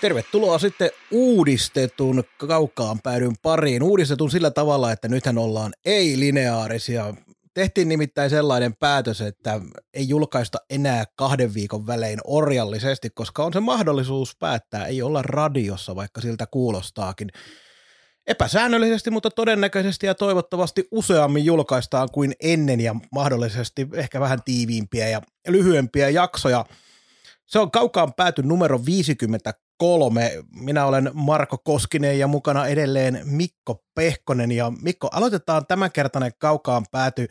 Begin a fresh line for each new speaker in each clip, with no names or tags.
Tervetuloa sitten uudistetun kaukaan päädyn pariin. Uudistetun sillä tavalla, että nythän ollaan ei-lineaarisia. Tehtiin nimittäin sellainen päätös, että ei julkaista enää kahden viikon välein orjallisesti, koska on se mahdollisuus päättää, ei olla radiossa, vaikka siltä kuulostaakin. Epäsäännöllisesti, mutta todennäköisesti ja toivottavasti useammin julkaistaan kuin ennen ja mahdollisesti ehkä vähän tiiviimpiä ja lyhyempiä jaksoja. Se on kaukaan pääty numero 53. Minä olen Marko Koskinen ja mukana edelleen Mikko Pehkonen. Ja Mikko, aloitetaan tämänkertainen kaukaan pääty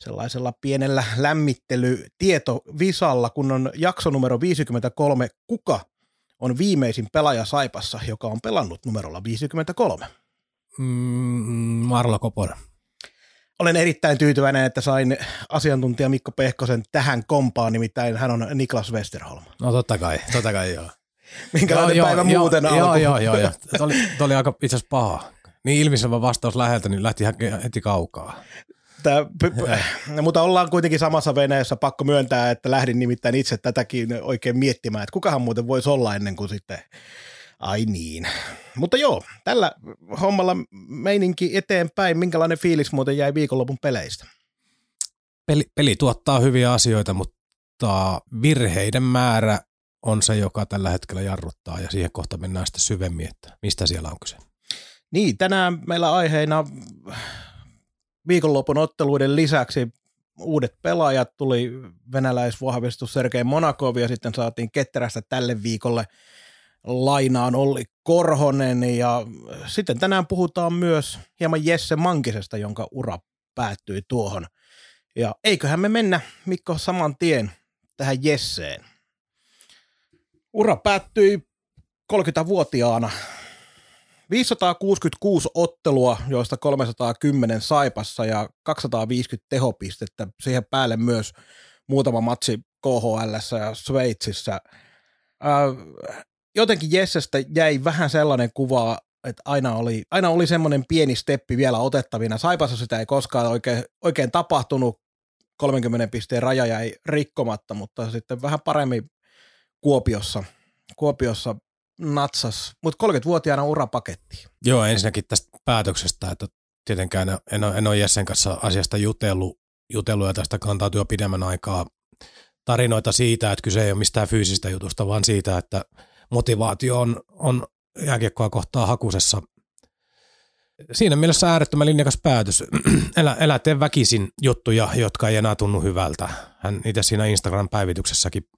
sellaisella pienellä lämmittelytietovisalla, kun on jakso numero 53. Kuka on viimeisin pelaaja Saipassa, joka on pelannut numerolla 53?
Mm, Marla Koponen.
Olen erittäin tyytyväinen, että sain asiantuntija Mikko Pehkosen tähän kompaan, nimittäin hän on Niklas Westerholm.
No totta kai, totta kai joo.
Minkälainen
joo,
päivä
joo,
muuten
joo,
alkoi?
joo, joo, joo. Tämä oli, tää oli aika itse asiassa paha. Niin ilmiselvä vastaus läheltä, niin lähti heti kaukaa.
Tää, p- p- mutta ollaan kuitenkin samassa veneessä, pakko myöntää, että lähdin nimittäin itse tätäkin oikein miettimään, että kukahan muuten voisi olla ennen kuin sitten, ai niin. Mutta joo, tällä hommalla meininki eteenpäin. Minkälainen fiilis muuten jäi viikonlopun peleistä?
Peli, peli tuottaa hyviä asioita, mutta virheiden määrä on se, joka tällä hetkellä jarruttaa ja siihen kohta mennään sitten syvemmin, että mistä siellä on kyse.
Niin, tänään meillä aiheena viikonlopun otteluiden lisäksi uudet pelaajat, tuli venäläisvahvistus Sergei Monakov ja sitten saatiin ketterästä tälle viikolle lainaan Olli Korhonen ja sitten tänään puhutaan myös hieman Jesse Mankisesta, jonka ura päättyi tuohon. Ja eiköhän me mennä Mikko saman tien tähän Jesseen. Ura päättyi 30-vuotiaana 566 ottelua, joista 310 Saipassa ja 250 tehopistettä. Siihen päälle myös muutama matsi KHL ja Sveitsissä. Äh, jotenkin Jessestä jäi vähän sellainen kuva, että aina oli, aina oli semmoinen pieni steppi vielä otettavina. Saipassa sitä ei koskaan oikein, oikein tapahtunut. 30 pisteen raja jäi rikkomatta, mutta sitten vähän paremmin Kuopiossa, Kuopiossa natsas, mutta 30-vuotiaana urapaketti.
Joo, ensinnäkin tästä päätöksestä, että tietenkään en ole, en ole Jessen kanssa asiasta jutellut, jutellut ja tästä kantautuu jo pidemmän aikaa tarinoita siitä, että kyse ei ole mistään fyysistä jutusta, vaan siitä, että motivaatio on, on jääkiekkoa kohtaa hakusessa. Siinä mielessä äärettömän linjakas päätös. Elä, elä tee väkisin juttuja, jotka ei enää tunnu hyvältä. Hän itse siinä Instagram-päivityksessäkin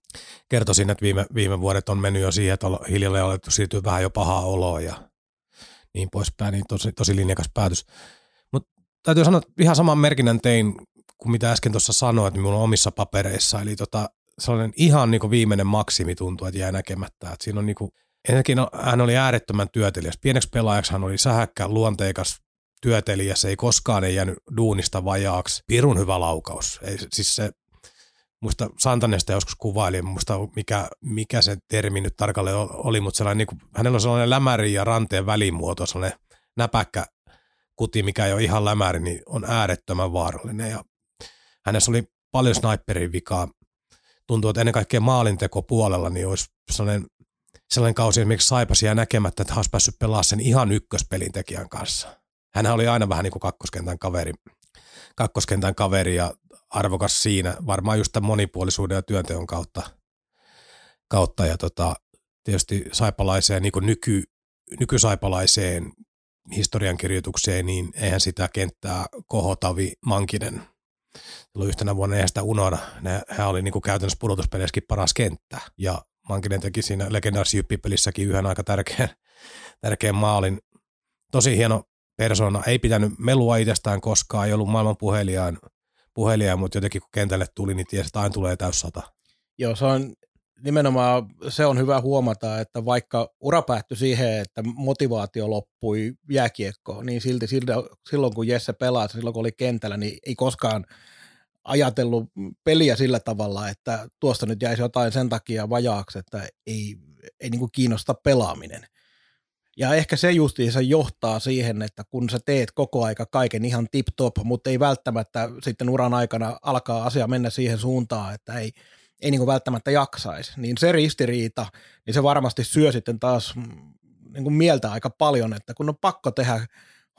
kertoi siinä, että viime, viime vuodet on mennyt jo siihen, että on hiljalleen alettu siirtyä vähän jo pahaa oloa ja niin poispäin, niin tosi, tosi linjakas päätös. Mutta täytyy sanoa, että ihan saman merkinnän tein kuin mitä äsken tuossa sanoin, että minulla on omissa papereissa, eli tota, sellainen ihan niin viimeinen maksimi tuntuu, että jää näkemättä. Että siinä on niin kuin, ensinnäkin no, hän oli äärettömän työtelijäs. Pieneksi pelaajaksi hän oli sähäkkä, luonteikas, työtelijäs, ei koskaan ei jäänyt duunista vajaaksi. Pirun hyvä laukaus. Ei, siis se, muista Santanesta joskus kuvaili, muista mikä, mikä se termi nyt tarkalleen oli, mutta sellainen, niin kuin, hänellä on sellainen lämäri ja ranteen välimuoto, sellainen näpäkkä kuti, mikä ei ole ihan lämäri, niin on äärettömän vaarallinen. Ja hänessä oli paljon sniperin vikaa. Tuntuu, että ennen kaikkea maalinteko puolella niin olisi sellainen, sellainen kausi esimerkiksi Saipas jää näkemättä, että hän olisi päässyt pelaamaan sen ihan ykköspelin tekijän kanssa. Hän oli aina vähän niin kuin kakkoskentän kaveri, kakkoskentän kaveri ja arvokas siinä, varmaan just tämän monipuolisuuden ja työnteon kautta. kautta ja tota, tietysti saipalaiseen, niin nyky, nykysaipalaiseen historiankirjoitukseen, niin eihän sitä kenttää kohotavi Mankinen silloin yhtenä vuonna eihän sitä unohda. Ne, hän oli niin kuin käytännössä pudotuspeleissäkin paras kenttä. Ja Mankinen teki siinä legendaarisessa jyppipelissäkin yhden aika tärkeän, tärkeän maalin. Tosi hieno persona. Ei pitänyt melua itsestään koskaan, ei ollut maailman puheliaan, puheliaan mutta jotenkin kun kentälle tuli, niin tiesi, että aina tulee täyssata.
Joo, se on nimenomaan se on hyvä huomata, että vaikka ura päättyi siihen, että motivaatio loppui jääkiekkoon, niin silti silloin kun Jesse pelasi, silloin kun oli kentällä, niin ei koskaan ajatellut peliä sillä tavalla, että tuosta nyt jäisi jotain sen takia vajaaksi, että ei, ei niin kiinnosta pelaaminen. Ja ehkä se justiinsa johtaa siihen, että kun sä teet koko aika kaiken ihan tip-top, mutta ei välttämättä sitten uran aikana alkaa asia mennä siihen suuntaan, että ei, ei niin kuin välttämättä jaksaisi, niin se ristiriita, niin se varmasti syö sitten taas niin kuin mieltä aika paljon, että kun on pakko tehdä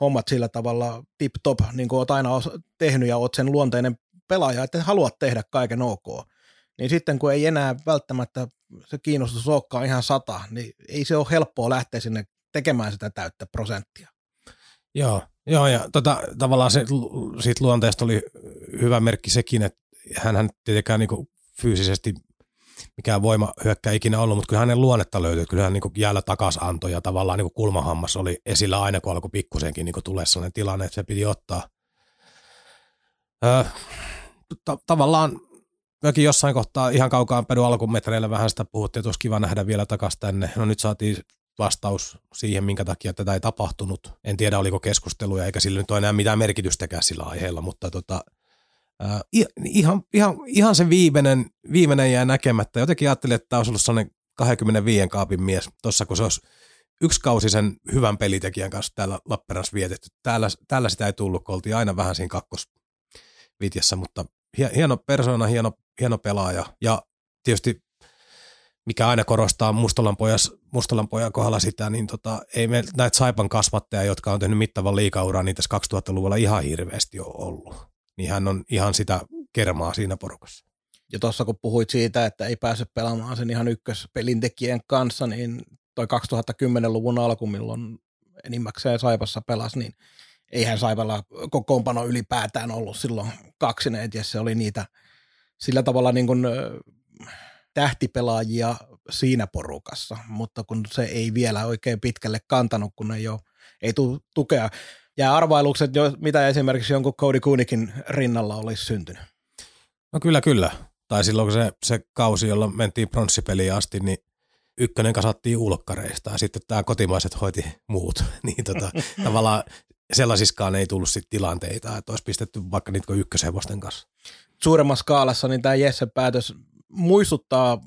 hommat sillä tavalla tip-top, niin kuin olet aina tehnyt ja olet sen luonteinen pelaaja, että haluat tehdä kaiken ok, niin sitten kun ei enää välttämättä se kiinnostus olekaan ihan sata, niin ei se ole helppoa lähteä sinne tekemään sitä täyttä prosenttia.
Joo, joo ja tota, tavallaan se, siitä luonteesta oli hyvä merkki sekin, että hän tietenkään niin fyysisesti mikään voima hyökkää ikinä ollut, mutta kyllä hänen luonnetta löytyy. Kyllä hän niin jäällä takas antoi ja tavallaan niin kulmahammas oli esillä aina, kun alkoi pikkusenkin niin tulee sellainen tilanne, että se piti ottaa. Öö, ta- tavallaan Mökin jossain kohtaa ihan kaukaan pedun alkumetreillä vähän sitä puhuttiin, että olisi kiva nähdä vielä takaisin tänne. No nyt saatiin vastaus siihen, minkä takia tätä ei tapahtunut. En tiedä, oliko keskusteluja, eikä sillä nyt ole enää mitään merkitystäkään sillä aiheella, mutta tota, äh, ihan, ihan, ihan se viimeinen, viimeinen jää näkemättä. Jotenkin ajattelin, että tämä olisi ollut sellainen 25 kaapin mies tuossa, kun se olisi yksi kausi sen hyvän pelitekijän kanssa täällä Lappeenrannassa vietetty. Täällä, täällä sitä ei tullut, kun oltiin aina vähän siinä kakkosvitjassa, mutta hieno persona, hieno, hieno pelaaja ja tietysti mikä aina korostaa Mustolan, pojas, Mustolan pojan kohdalla sitä, niin tota, ei me näitä Saipan kasvattajia, jotka on tehnyt mittavan liikauraa, niin tässä 2000-luvulla ihan hirveästi ole ollut. Niin hän on ihan sitä kermaa siinä porukassa.
Ja tuossa kun puhuit siitä, että ei pääse pelaamaan sen ihan ykköspelintekijän kanssa, niin toi 2010-luvun alku, milloin enimmäkseen Saipassa pelasi, niin eihän Saipalla kokoonpano ylipäätään ollut silloin kaksineet, ja se oli niitä sillä tavalla niin kuin tähtipelaajia siinä porukassa, mutta kun se ei vielä oikein pitkälle kantanut, kun ei, ole, ei tule tukea. Ja arvailukset, mitä esimerkiksi jonkun Cody Kunikin rinnalla olisi syntynyt.
No kyllä, kyllä. Tai silloin se, se kausi, jolla mentiin pronssipeliin asti, niin ykkönen kasattiin ulkkareista ja sitten tämä kotimaiset hoiti muut. niin tota, tavallaan sellaisiskaan ei tullut sit tilanteita, että olisi pistetty vaikka niitä ykköshevosten kanssa.
Suuremmassa skaalassa niin tämä Jesse päätös muistuttaa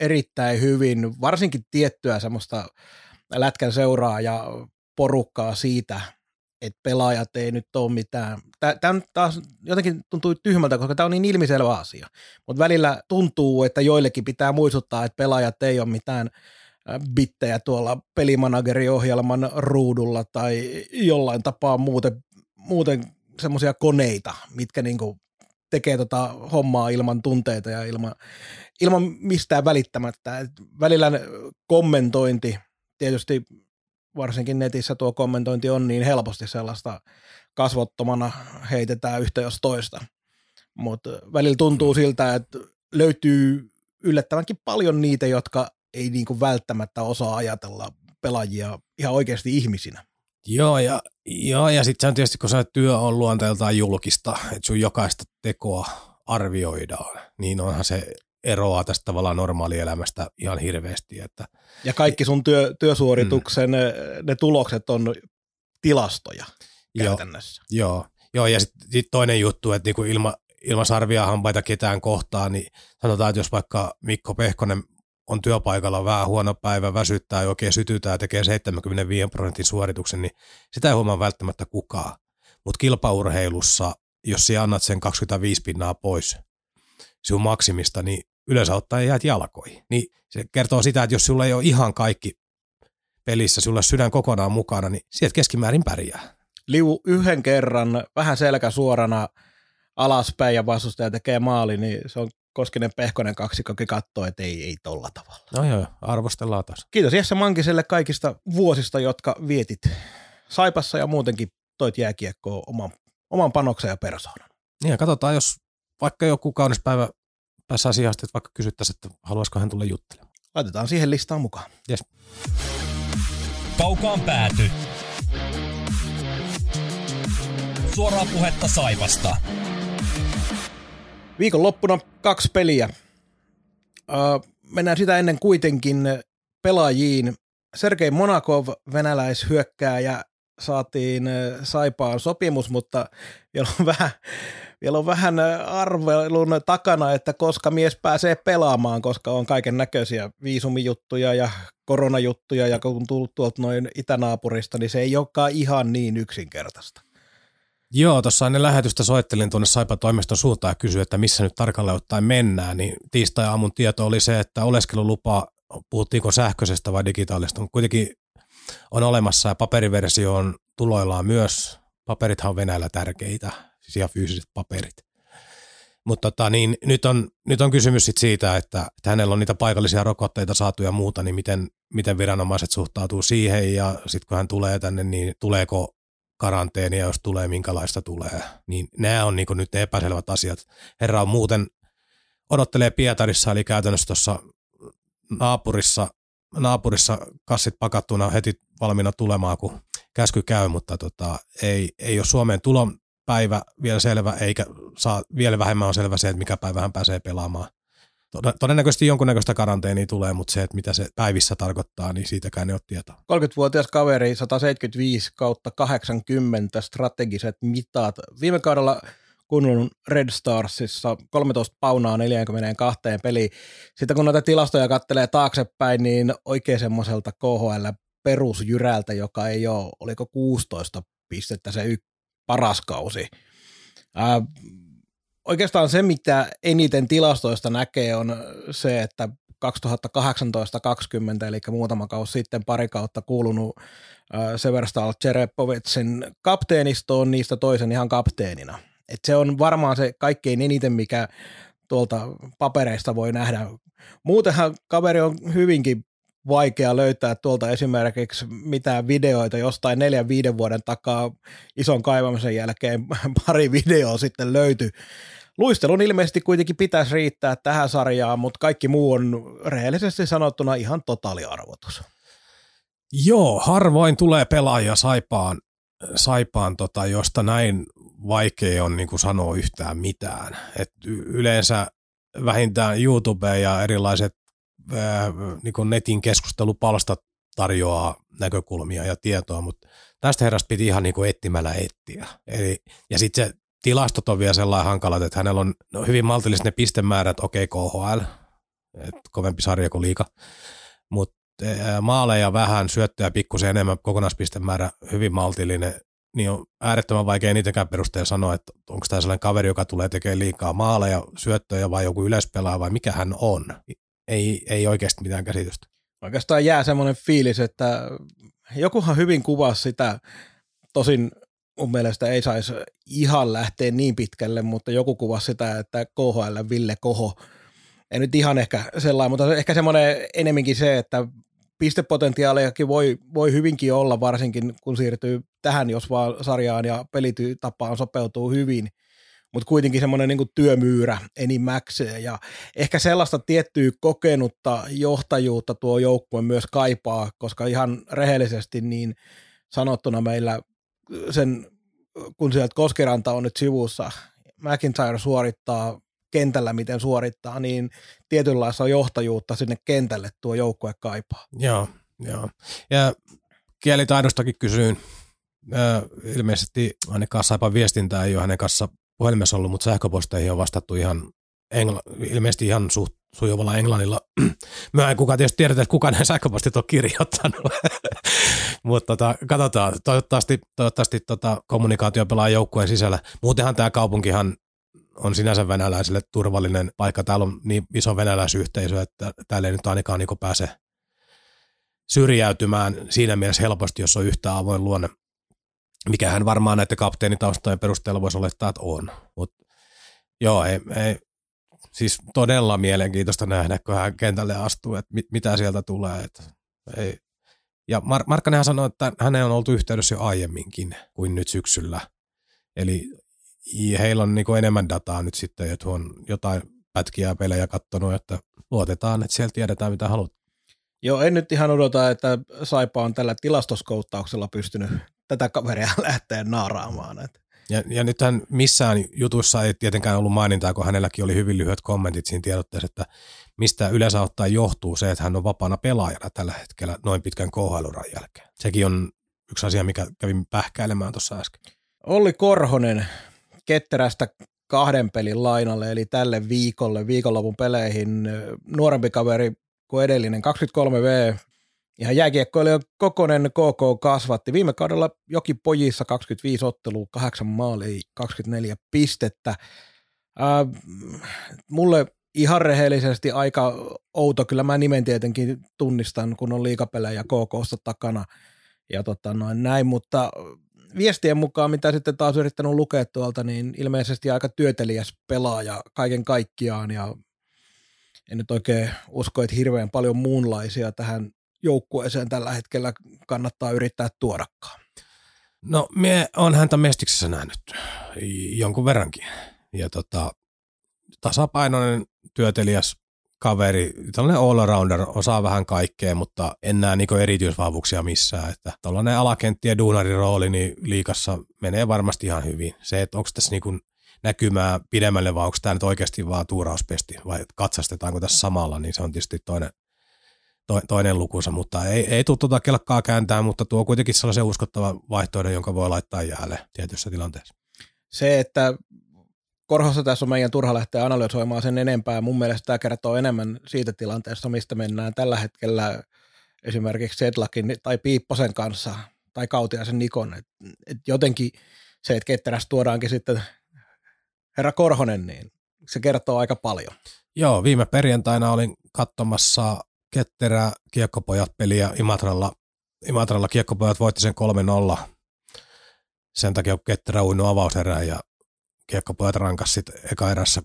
erittäin hyvin, varsinkin tiettyä semmoista lätkän seuraa ja porukkaa siitä, että pelaajat ei nyt ole mitään. Tämä taas jotenkin tuntuu tyhmältä, koska tämä on niin ilmiselvä asia. Mutta välillä tuntuu, että joillekin pitää muistuttaa, että pelaajat ei ole mitään bittejä tuolla pelimanageriohjelman ruudulla tai jollain tapaa muuten, muuten semmoisia koneita, mitkä niinku tekee tota hommaa ilman tunteita ja ilman, ilman mistään välittämättä. Et välillä kommentointi, tietysti varsinkin netissä tuo kommentointi on niin helposti sellaista kasvottomana heitetään yhtä jos toista. Mutta välillä tuntuu siltä, että löytyy yllättävänkin paljon niitä, jotka ei niinku välttämättä osaa ajatella pelaajia ihan oikeasti ihmisinä.
Joo, ja, joo, ja sitten tietysti, kun se työ on luonteeltaan julkista, että sun jokaista tekoa arvioidaan, niin onhan se eroaa tästä tavallaan normaalielämästä ihan hirveästi. Että,
ja kaikki sun työ, työsuorituksen mm. ne tulokset on tilastoja käytännössä.
Joo, joo, joo ja sitten sit toinen juttu, että niinku ilma, ilman sarvia hampaita ketään kohtaa, niin sanotaan, että jos vaikka Mikko Pehkonen on työpaikalla vähän huono päivä, väsyttää ja oikein sytytää ja tekee 75 prosentin suorituksen, niin sitä ei huomaa välttämättä kukaan. Mutta kilpaurheilussa, jos sinä annat sen 25 pinnaa pois sinun maksimista, niin yleensä ottaen jäät jalkoihin. Niin se kertoo sitä, että jos sulla ei ole ihan kaikki pelissä, sulla sydän kokonaan mukana, niin sieltä keskimäärin pärjää.
Liu yhden kerran vähän selkä suorana alaspäin ja vastustaja tekee maali, niin se on Koskinen Pehkonen kaksikkokin katsoo, että ei, ei tolla tavalla.
No joo, arvostellaan taas.
Kiitos Jesse Mankiselle kaikista vuosista, jotka vietit Saipassa ja muutenkin toit jääkiekkoon oman, oman panoksen ja persoonan.
Niin ja katsotaan, jos vaikka joku kaunis päivä päässä asiasta, että vaikka kysyttäisiin, että haluaisiko hän tulla juttelemaan.
Laitetaan siihen listaan mukaan.
Yes.
Kaukaan pääty. Suoraa puhetta Saipasta.
Viikonloppuna kaksi peliä. Uh, mennään sitä ennen kuitenkin pelaajiin. Sergei Monakov, venäläishyökkääjä, saatiin Saipaan sopimus, mutta vielä on vähän, vielä on vähän arvelun takana, että koska mies pääsee pelaamaan, koska on kaiken näköisiä viisumijuttuja ja koronajuttuja ja kun tullut tuolta noin itänaapurista, niin se ei olekaan ihan niin yksinkertaista.
Joo, tuossa ennen lähetystä soittelin tuonne Saipa-toimiston suuntaan ja kysyin, että missä nyt tarkalleen ottaen mennään, niin tiistai-aamun tieto oli se, että oleskelulupa, puhuttiinko sähköisestä vai digitaalista, mutta kuitenkin on olemassa ja paperiversio on tuloillaan myös. Paperithan on Venäjällä tärkeitä, siis ihan fyysiset paperit. Mutta tota, niin, nyt, on, nyt on kysymys sit siitä, että, että hänellä on niitä paikallisia rokotteita saatu ja muuta, niin miten, miten viranomaiset suhtautuu siihen ja sitten kun hän tulee tänne, niin tuleeko karanteenia, jos tulee, minkälaista tulee. Niin nämä on niin nyt ne epäselvät asiat. Herra on muuten, odottelee Pietarissa, eli käytännössä tuossa naapurissa, naapurissa kassit pakattuna heti valmiina tulemaan, kun käsky käy, mutta tota, ei, ei ole Suomeen tulon päivä vielä selvä, eikä saa, vielä vähemmän on selvä se, että mikä päivä hän pääsee pelaamaan. Todennäköisesti jonkunnäköistä karanteenia tulee, mutta se, että mitä se päivissä tarkoittaa, niin siitäkään ei ole tietoa.
30-vuotias kaveri, 175 kautta 80 strategiset mitat. Viime kaudella kunnon Red Starsissa 13 paunaa 42 peli. Sitten kun noita tilastoja kattelee taaksepäin, niin oikein semmoiselta KHL perusjyrältä, joka ei ole, oliko 16 pistettä se y- paras kausi. Ää, oikeastaan se, mitä eniten tilastoista näkee, on se, että 2018-2020, eli muutama kausi sitten pari kautta kuulunut Severstal Cherepovitsin kapteenistoon, niistä toisen ihan kapteenina. Et se on varmaan se kaikkein eniten, mikä tuolta papereista voi nähdä. Muutenhan kaveri on hyvinkin vaikea löytää tuolta esimerkiksi mitään videoita jostain neljän viiden vuoden takaa ison kaivamisen jälkeen pari videoa sitten löytyi. Luistelun ilmeisesti kuitenkin pitäisi riittää tähän sarjaan, mutta kaikki muu on rehellisesti sanottuna ihan totaaliarvotus.
Joo, harvoin tulee pelaajia saipaan, saipaan tota, josta näin vaikea on niin kuin sanoa yhtään mitään. Et yleensä vähintään YouTube ja erilaiset niin kuin netin keskustelupalstat tarjoaa näkökulmia ja tietoa, mutta tästä herrasta piti ihan niin kuin etsimällä etsiä. Eli, ja sitten se tilastot on vielä sellainen hankalat, että hänellä on no, hyvin maltilliset ne pistemäärät, okei okay, KHL, että kovempi sarja kuin liika, mutta maaleja vähän, syöttöjä pikkusen enemmän, kokonaispistemäärä hyvin maltillinen, niin on äärettömän vaikea niitäkään perusteella sanoa, että onko tämä sellainen kaveri, joka tulee tekemään liikaa maaleja, syöttöjä vai joku yleispelaaja vai mikä hän on. Ei, ei oikeasti mitään käsitystä.
Oikeastaan jää semmoinen fiilis, että jokuhan hyvin kuvasi sitä, tosin mun mielestä ei saisi ihan lähteä niin pitkälle, mutta joku kuvasi sitä, että KHL Ville Koho, ei nyt ihan ehkä sellainen, mutta ehkä semmoinen enemminkin se, että pistepotentiaaliakin voi, voi hyvinkin olla, varsinkin kun siirtyy tähän, jos vaan sarjaan ja pelitapaan sopeutuu hyvin, mutta kuitenkin semmoinen niin työmyyrä enimmäkseen ja ehkä sellaista tiettyä kokenutta johtajuutta tuo joukkue myös kaipaa, koska ihan rehellisesti niin sanottuna meillä sen, kun sieltä Koskiranta on nyt sivussa, McIntyre suorittaa kentällä, miten suorittaa, niin tietynlaista johtajuutta sinne kentälle tuo joukkue kaipaa.
Joo, joo. Ja kielitaidostakin kysyin. ilmeisesti ainakaan Saipan viestintää ei ole hänen kanssa puhelimessa ollut, mutta sähköposteihin on vastattu ihan engla- ilmeisesti ihan suht sujuvalla englannilla. Mä en kukaan tietysti tiedetä, että kuka nämä sähköpostit on kirjoittanut. Mutta tota, katsotaan. Toivottavasti, toivottavasti tota, kommunikaatio pelaa joukkueen sisällä. Muutenhan tämä kaupunkihan on sinänsä venäläisille turvallinen paikka. Täällä on niin iso venäläisyhteisö, että täällä ei nyt ainakaan niin pääse syrjäytymään siinä mielessä helposti, jos on yhtä avoin luonne. Mikähän varmaan näiden kapteenitaustojen perusteella voisi olettaa, että on. Mutta joo, ei, ei, siis todella mielenkiintoista nähdä, kun hän kentälle astuu, että mit, mitä sieltä tulee. Että ei. Ja Mar- Markkanenhan sanoi, että hänen on oltu yhteydessä jo aiemminkin kuin nyt syksyllä. Eli heillä on niin enemmän dataa nyt sitten, että on jotain pätkiä pelejä katsonut, että luotetaan, että siellä tiedetään mitä haluat.
Joo, en nyt ihan odota, että Saipa on tällä tilastoskouttauksella pystynyt tätä kaveria lähteä naaraamaan. Että
Ja, ja nythän missään jutussa ei tietenkään ollut mainintaa, kun hänelläkin oli hyvin lyhyet kommentit siinä tiedotteessa, että mistä yleensä ottaa johtuu se, että hän on vapaana pelaajana tällä hetkellä noin pitkän khl jälkeen. Sekin on yksi asia, mikä kävin pähkäilemään tuossa äsken.
Olli Korhonen ketterästä kahden pelin lainalle, eli tälle viikolle, viikonlopun peleihin, nuorempi kaveri kuin edellinen, 23V, ihan jääkiekkoilijan kokonen KK kasvatti. Viime kaudella joki pojissa 25 ottelua, 8 maalia, 24 pistettä. Äh, mulle ihan rehellisesti aika outo, kyllä mä nimen tietenkin tunnistan, kun on liikapelejä KKsta takana ja tota noin näin, mutta viestien mukaan, mitä sitten taas yrittänyt lukea tuolta, niin ilmeisesti aika työtelijäs pelaaja kaiken kaikkiaan ja en nyt oikein usko, että hirveän paljon muunlaisia tähän joukkueeseen tällä hetkellä kannattaa yrittää tuodakaan.
No, me on häntä mestiksessä nähnyt jonkun verrankin. Ja tota, tasapainoinen, työtelijäs kaveri, tällainen all-rounder, osaa vähän kaikkea, mutta en näe niin erityisvahvuuksia missään. Että tällainen alakenttien duunarin rooli niin liikassa menee varmasti ihan hyvin. Se, että onko tässä niin näkymää pidemmälle vai onko tämä nyt oikeasti vaan tuurauspesti vai katsastetaanko tässä samalla, niin se on tietysti toinen, to, toinen lukunsa, mutta ei, ei tule tuota kelkkaa kääntää, mutta tuo kuitenkin sellaisen uskottava vaihtoehdon, jonka voi laittaa jäälle tietyissä tilanteessa.
Se, että Korhossa tässä on meidän turha lähteä analysoimaan sen enempää. Mun mielestä tämä kertoo enemmän siitä tilanteesta, mistä mennään tällä hetkellä esimerkiksi Sedlakin tai Piipposen kanssa tai Kautiaisen Nikon. Et, et jotenkin se, että ketterästä tuodaankin sitten herra Korhonen, niin se kertoo aika paljon.
Joo, viime perjantaina olin katsomassa ketterää kiekkopojat peliä Imatralla. Imatralla kiekkopojat voitti sen 3-0. Sen takia ketterä uinut avauserään ja kiekkopojat rankas sitten eka erässä,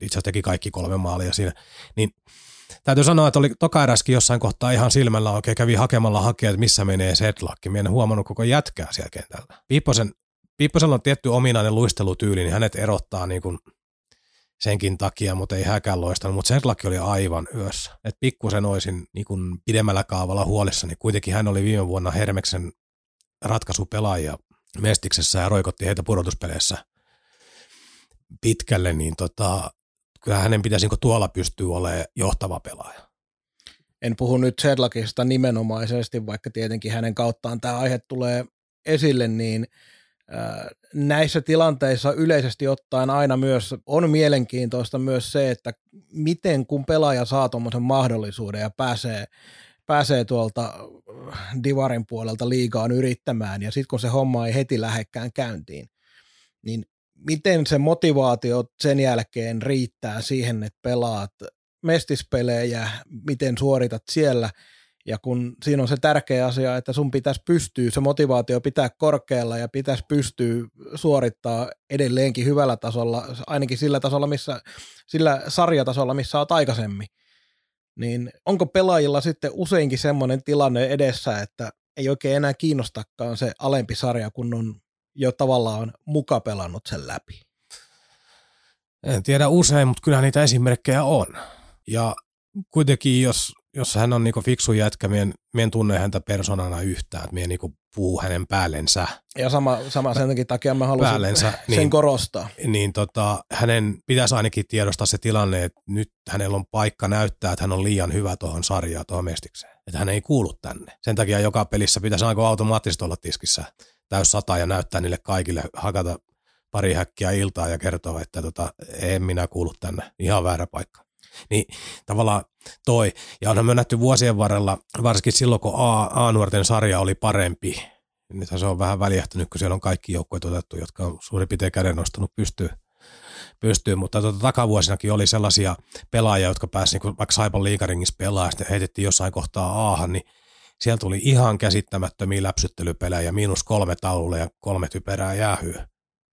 itse asiassa teki kaikki kolme maalia siinä, niin täytyy sanoa, että oli toka eräskin jossain kohtaa ihan silmällä oikein kävi hakemalla hakea, että missä menee Sedlakki. Minä en huomannut koko jätkää siellä kentällä. Piipposen, Piipposella on tietty ominainen luistelutyyli, niin hänet erottaa niin kuin senkin takia, mutta ei häkään loistanut, mutta Sedlakki oli aivan yössä. Et pikkusen olisin niin kuin pidemmällä kaavalla huolissa, niin kuitenkin hän oli viime vuonna Hermeksen ratkaisupelaaja Mestiksessä ja roikotti heitä pudotuspeleissä pitkälle, niin tota, kyllä hänen pitäisi niin tuolla pystyä olemaan johtava pelaaja.
En puhu nyt Sedlakista nimenomaisesti, vaikka tietenkin hänen kauttaan tämä aihe tulee esille, niin näissä tilanteissa yleisesti ottaen aina myös on mielenkiintoista myös se, että miten kun pelaaja saa tuommoisen mahdollisuuden ja pääsee, pääsee tuolta Divarin puolelta liigaan yrittämään ja sitten kun se homma ei heti lähekkään käyntiin, niin miten se motivaatio sen jälkeen riittää siihen, että pelaat mestispelejä, miten suoritat siellä, ja kun siinä on se tärkeä asia, että sun pitäisi pystyä, se motivaatio pitää korkealla ja pitäisi pystyä suorittaa edelleenkin hyvällä tasolla, ainakin sillä tasolla, missä, sillä sarjatasolla, missä olet aikaisemmin. Niin onko pelaajilla sitten useinkin semmoinen tilanne edessä, että ei oikein enää kiinnostakaan se alempi sarja, kun on jo tavallaan muka pelannut sen läpi?
En tiedä usein, mutta kyllä niitä esimerkkejä on. Ja kuitenkin, jos, jos hän on niinku fiksu jätkä, mien, mien tunne häntä persoonana yhtään, että mien niinku puhuu hänen päällensä.
Ja sama, sama sen takia mä halusin päällensä, sen niin, korostaa.
Niin tota, hänen pitäisi ainakin tiedostaa se tilanne, että nyt hänellä on paikka näyttää, että hän on liian hyvä tuohon sarjaan, tuohon mestikseen. Että hän ei kuulu tänne. Sen takia joka pelissä pitäisi aina automaattisesti olla tiskissä täys sata ja näyttää niille kaikille, hakata pari häkkiä iltaa ja kertoa, että tota, en minä kuulu tänne, ihan väärä paikka. Niin tavallaan toi, ja onhan me nähty vuosien varrella, varsinkin silloin kun A, A-nuorten sarja oli parempi, niin se on vähän väljähtynyt, kun siellä on kaikki joukkueet otettu, jotka on suurin piirtein käden nostanut pystyyn. pystyyn. mutta tuota, takavuosinakin oli sellaisia pelaajia, jotka pääsivät niin vaikka Saipan liikaringissä pelaa, sitten heitettiin jossain kohtaa Aahan, niin siellä tuli ihan käsittämättömiä läpsyttelypelejä, miinus kolme taululle ja kolme typerää jäähyä.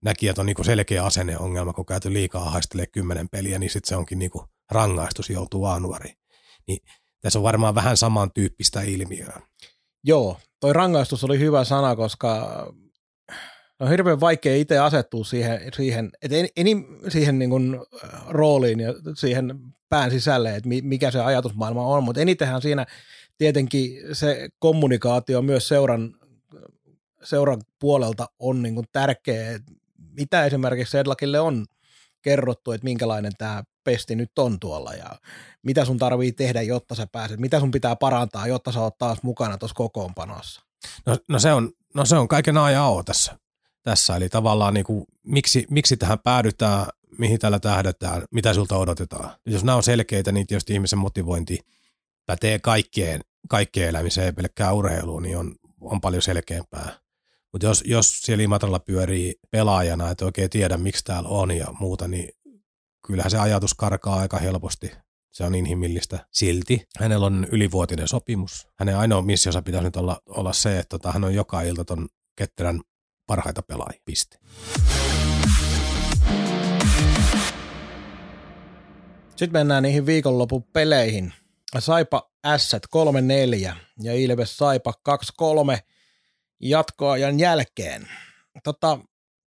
Näki, että on niinku selkeä asenneongelma, kun käyty liikaa haistelee kymmenen peliä, niin sitten se onkin niinku rangaistus joutuu nuori. Niin tässä on varmaan vähän samantyyppistä ilmiöä.
Joo, toi rangaistus oli hyvä sana, koska on hirveän vaikea itse asettua siihen, siihen, että en, en, siihen niin kuin rooliin ja siihen pään sisälle, että mikä se ajatusmaailma on, mutta enitenhän siinä tietenkin se kommunikaatio myös seuran, seuran puolelta on niin kuin tärkeä, mitä esimerkiksi Sedlakille on kerrottu, että minkälainen tämä pesti nyt on tuolla ja mitä sun tarvii tehdä, jotta sä pääset, mitä sun pitää parantaa, jotta sä oot taas mukana tuossa kokoonpanossa?
No, no, se on, no se on kaiken A ja O tässä. tässä. Eli tavallaan niin kuin, miksi, miksi tähän päädytään, mihin tällä tähdätään, mitä sulta odotetaan. Jos nämä on selkeitä, niin tietysti ihmisen motivointi pätee kaikkeen, kaikkeen elämiseen, ei pelkkää urheiluun, niin on, on paljon selkeämpää. Mutta jos, jos siellä Imatralla pyörii pelaajana, että oikein tiedä, miksi täällä on ja muuta, niin kyllähän se ajatus karkaa aika helposti. Se on inhimillistä. Silti hänellä on ylivuotinen sopimus. Hänen ainoa missionsa pitäisi nyt olla, olla se, että tota, hän on joka ilta ton ketterän parhaita pelaajia. Piste.
Sitten mennään niihin viikonlopun peleihin. Saipa S 3-4 ja Ilves Saipa 2-3 jatkoajan jälkeen. Tota,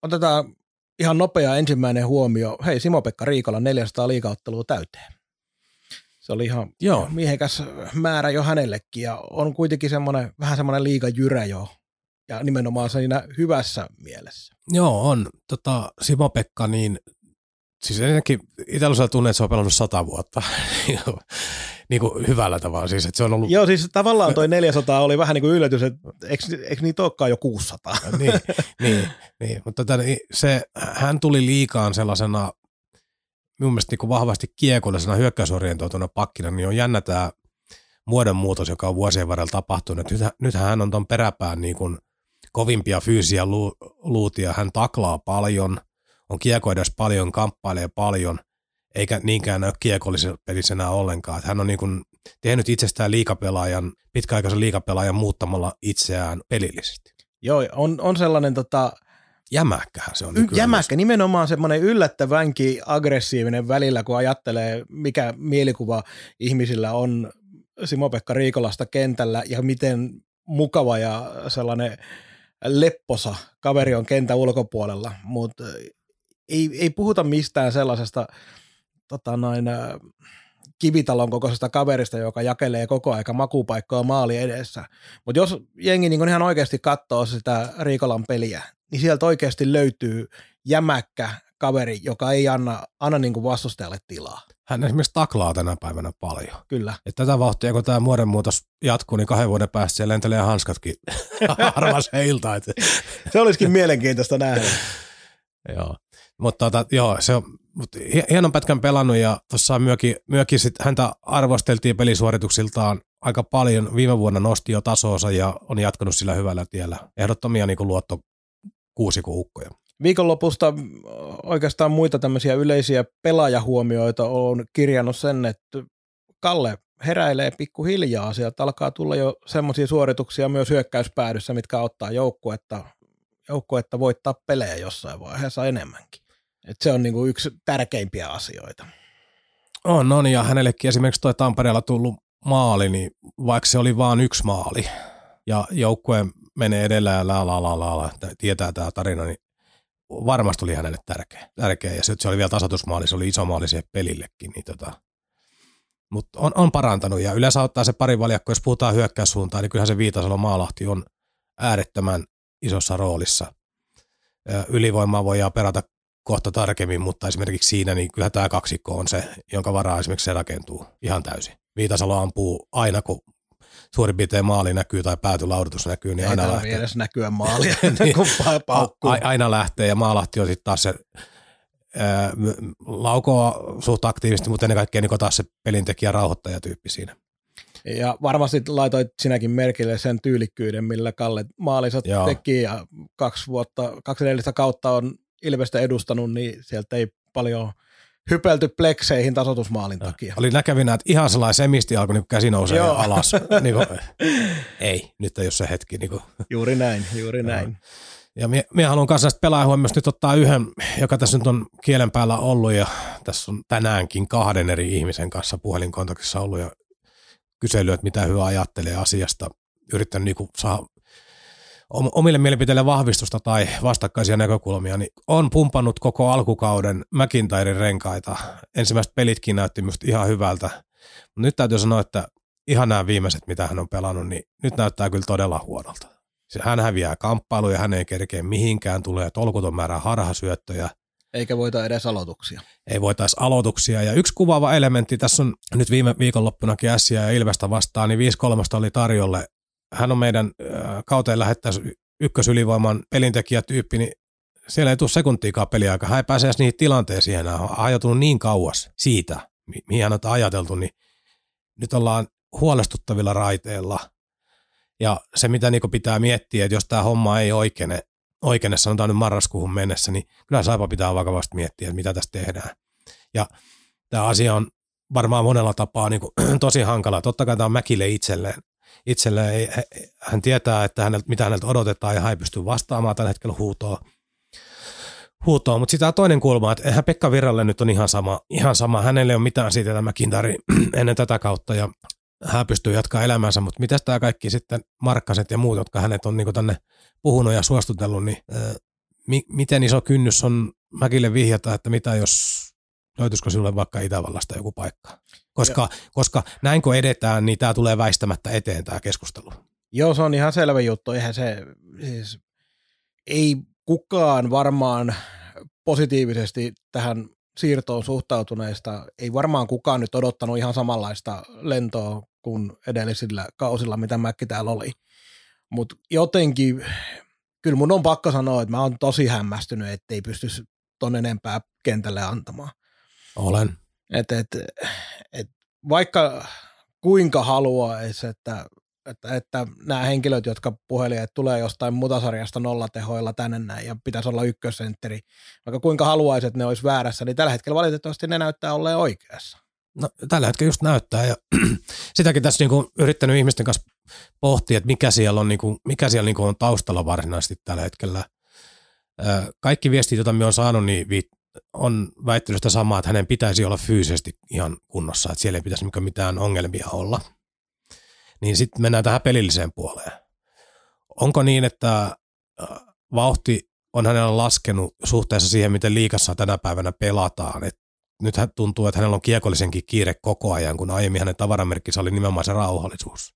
otetaan ihan nopea ensimmäinen huomio. Hei, Simo-Pekka Riikola 400 liikauttelua täyteen. Se oli ihan Joo. miehekäs määrä jo hänellekin ja on kuitenkin semmoinen, vähän semmoinen liigajyrä jo ja nimenomaan siinä hyvässä mielessä.
Joo, on. Tota, Simo-Pekka, niin siis ennenkin Itä-Lusella tunne, että se on pelannut sata vuotta niin kuin hyvällä tavalla. Siis, että se on ollut...
Joo, siis tavallaan toi 400 oli vähän niin kuin yllätys, että eikö, eikö niitä olekaan jo 600?
niin, niin, niin, mutta tota, niin se, hän tuli liikaan sellaisena minun mielestä niin kuin vahvasti kiekollisena hyökkäysorientoituna pakkina, niin on jännä tämä muodonmuutos, joka on vuosien varrella tapahtunut. Nyt, nythän hän on tuon peräpään niin kuin kovimpia fyysisiä lu, luutia. Hän taklaa paljon, on kiekoidas paljon, kamppailee paljon, eikä niinkään ole kiekollisenä ollenkaan. Että hän on niin kuin tehnyt itsestään liikapelaajan, pitkäaikaisen liikapelaajan muuttamalla itseään pelillisesti.
Joo, on, on sellainen tota,
Jämäkkähän se on.
Y- jämäkkä, nimenomaan semmoinen yllättävänkin aggressiivinen välillä, kun ajattelee, mikä mielikuva ihmisillä on Simo-Pekka Riikolasta kentällä ja miten mukava ja sellainen lepposa kaveri on kentän ulkopuolella, mutta ei, ei puhuta mistään sellaisesta tota noin, kivitalon kokoisesta kaverista, joka jakelee koko aika makupaikkoa maali edessä. Mutta jos jengi niin ihan oikeasti katsoo sitä Riikolan peliä, niin sieltä oikeasti löytyy jämäkkä kaveri, joka ei anna, anna niin vastustajalle tilaa.
Hän esimerkiksi taklaa tänä päivänä paljon.
Kyllä.
Et tätä vauhtia, kun tämä muodonmuutos jatkuu, niin kahden vuoden päästä siellä lentelee hanskatkin harvas heiltä.
Se olisikin mielenkiintoista nähdä.
joo. Mutta tota, joo, se on mutta hienon pätkän pelannut ja tuossa myökin, myökin sit häntä arvosteltiin pelisuorituksiltaan aika paljon. Viime vuonna nosti jo tasonsa ja on jatkanut sillä hyvällä tiellä. Ehdottomia niin luotto kuusikuukkoja.
Viikonlopusta oikeastaan muita tämmöisiä yleisiä pelaajahuomioita on kirjannut sen, että Kalle heräilee pikkuhiljaa. Sieltä alkaa tulla jo semmoisia suorituksia myös hyökkäyspäädyssä, mitkä auttaa joukkuetta, joukkuetta voittaa pelejä jossain vaiheessa enemmänkin. Et se on niinku yksi tärkeimpiä asioita.
On, on, ja hänellekin esimerkiksi tuo Tampereella tullut maali, niin vaikka se oli vain yksi maali, ja joukkue menee edellä ja la la la la, la tietää tämä tarina, niin varmasti oli hänelle tärkeä. tärkeä. Ja se oli vielä tasoitusmaali, se oli iso maali siihen pelillekin. Niin tota. Mutta on, on, parantanut ja yleensä ottaa se pari valjakko, jos puhutaan hyökkäyssuuntaan, niin kyllähän se Viitasalo Maalahti on äärettömän isossa roolissa. Ylivoimaa voidaan perata kohta tarkemmin, mutta esimerkiksi siinä, niin kyllä tämä kaksikko on se, jonka varaa esimerkiksi se rakentuu ihan täysin. Viitasalo ampuu aina, kun suurin piirtein maali näkyy tai päätylaudutus näkyy, niin Ei aina lähtee.
edes näkyä maalia, niin, kun paukkuu.
Aina lähtee ja Maalahti on sitten taas se ää, laukoa suht aktiivisesti, mutta ennen kaikkea niin taas se pelintekijä rauhoittajatyyppi siinä.
Ja varmasti laitoit sinäkin merkille sen tyylikkyyden, millä Kalle maalinsa teki ja kaksi vuotta, kaksi edellistä kautta on Ilvestä edustanut, niin sieltä ei paljon hypelty plekseihin tasotusmaalin takia.
Oli näkevinä, että ihan sellainen semisti alkoi, niin käsi nousee Joo. alas. niin kuin, ei, nyt ei ole se hetki. Niin kuin.
Juuri näin, juuri näin.
Ja minä, minä haluan kanssa näistä pelaajahuomioista nyt ottaa yhden, joka tässä nyt on kielen päällä ollut ja tässä on tänäänkin kahden eri ihmisen kanssa puhelinkontaktissa ollut ja kysely, että mitä hyvä ajattelee asiasta. Yrittänyt niin saada omille mielipiteille vahvistusta tai vastakkaisia näkökulmia, niin on pumpannut koko alkukauden McIntyren renkaita. Ensimmäiset pelitkin näytti minusta ihan hyvältä. Nyt täytyy sanoa, että ihan nämä viimeiset, mitä hän on pelannut, niin nyt näyttää kyllä todella huonolta. Hän häviää kamppailuja, hän ei kerkeä mihinkään, tulee tolkuton määrä harhasyöttöjä.
Eikä voita edes aloituksia.
Ei voitaisi aloituksia. Ja yksi kuvaava elementti, tässä on nyt viime viikonloppunakin Ässiä ja Ilvestä vastaan, niin 5-3 oli tarjolle. Hän on meidän kauteen lähettäisi ykkösylivoiman pelintekijätyyppi, niin siellä ei tule sekuntiikaan peliaika. Hän ei pääse edes niihin tilanteisiin enää. Hän on ajatunut niin kauas siitä, mihin hän on ajateltu, niin nyt ollaan huolestuttavilla raiteilla. Ja se, mitä niin pitää miettiä, että jos tämä homma ei oikene, oikene, sanotaan nyt marraskuuhun mennessä, niin kyllä Saipa pitää vakavasti miettiä, että mitä tässä tehdään. Ja tämä asia on varmaan monella tapaa niin kuin, tosi hankala. Totta kai tämä on Mäkille itselleen. Itselleen ei, hän tietää, että häneltä, mitä häneltä odotetaan ja hän ei pysty vastaamaan tällä hetkellä huutoa. Huutoon, mutta sitä toinen kulma, että eihän Pekka Virralle nyt on ihan sama, ihan sama. hänelle ei ole mitään siitä tämä Kintari ennen tätä kautta ja hän pystyy jatkaa elämänsä, mutta mitä tämä kaikki sitten Markkaset ja muut, jotka hänet on niin tänne puhunut ja suostutellut, niin ää, mi- miten iso kynnys on Mäkille vihjata, että mitä jos löytyisikö sinulle vaikka Itävallasta joku paikka? Koska, koska näin kun edetään, niin tämä tulee väistämättä eteen tämä keskustelu.
Joo, se on ihan selvä juttu. Eihän se, siis, ei kukaan varmaan positiivisesti tähän siirtoon suhtautuneista, ei varmaan kukaan nyt odottanut ihan samanlaista lentoa kuin edellisillä kausilla, mitä Mäkki täällä oli. Mutta jotenkin, kyllä mun on pakko sanoa, että mä oon tosi hämmästynyt, että ei pysty ton enempää kentälle antamaan.
Olen.
Et, et, et, vaikka kuinka haluaisi, että että, että nämä henkilöt, jotka puheli, että tulee jostain mutasarjasta nollatehoilla tänne näin ja pitäisi olla ykkössentteri, vaikka kuinka haluaisi, että ne olisi väärässä, niin tällä hetkellä valitettavasti ne näyttää olleen oikeassa.
No tällä hetkellä just näyttää ja sitäkin tässä niinku yrittänyt ihmisten kanssa pohtia, että mikä siellä on, niinku, mikä siellä niinku on taustalla varsinaisesti tällä hetkellä. Kaikki viestit, joita me on saanut, niin on väittänyt sitä samaa, että hänen pitäisi olla fyysisesti ihan kunnossa, että siellä ei pitäisi mitään ongelmia olla – niin sitten mennään tähän pelilliseen puoleen. Onko niin, että vauhti on hänellä laskenut suhteessa siihen, miten liikassa tänä päivänä pelataan. Et nyt hän tuntuu, että hänellä on kiekollisenkin kiire koko ajan, kun aiemmin hänen tavaramerkkinsä oli nimenomaan se rauhallisuus.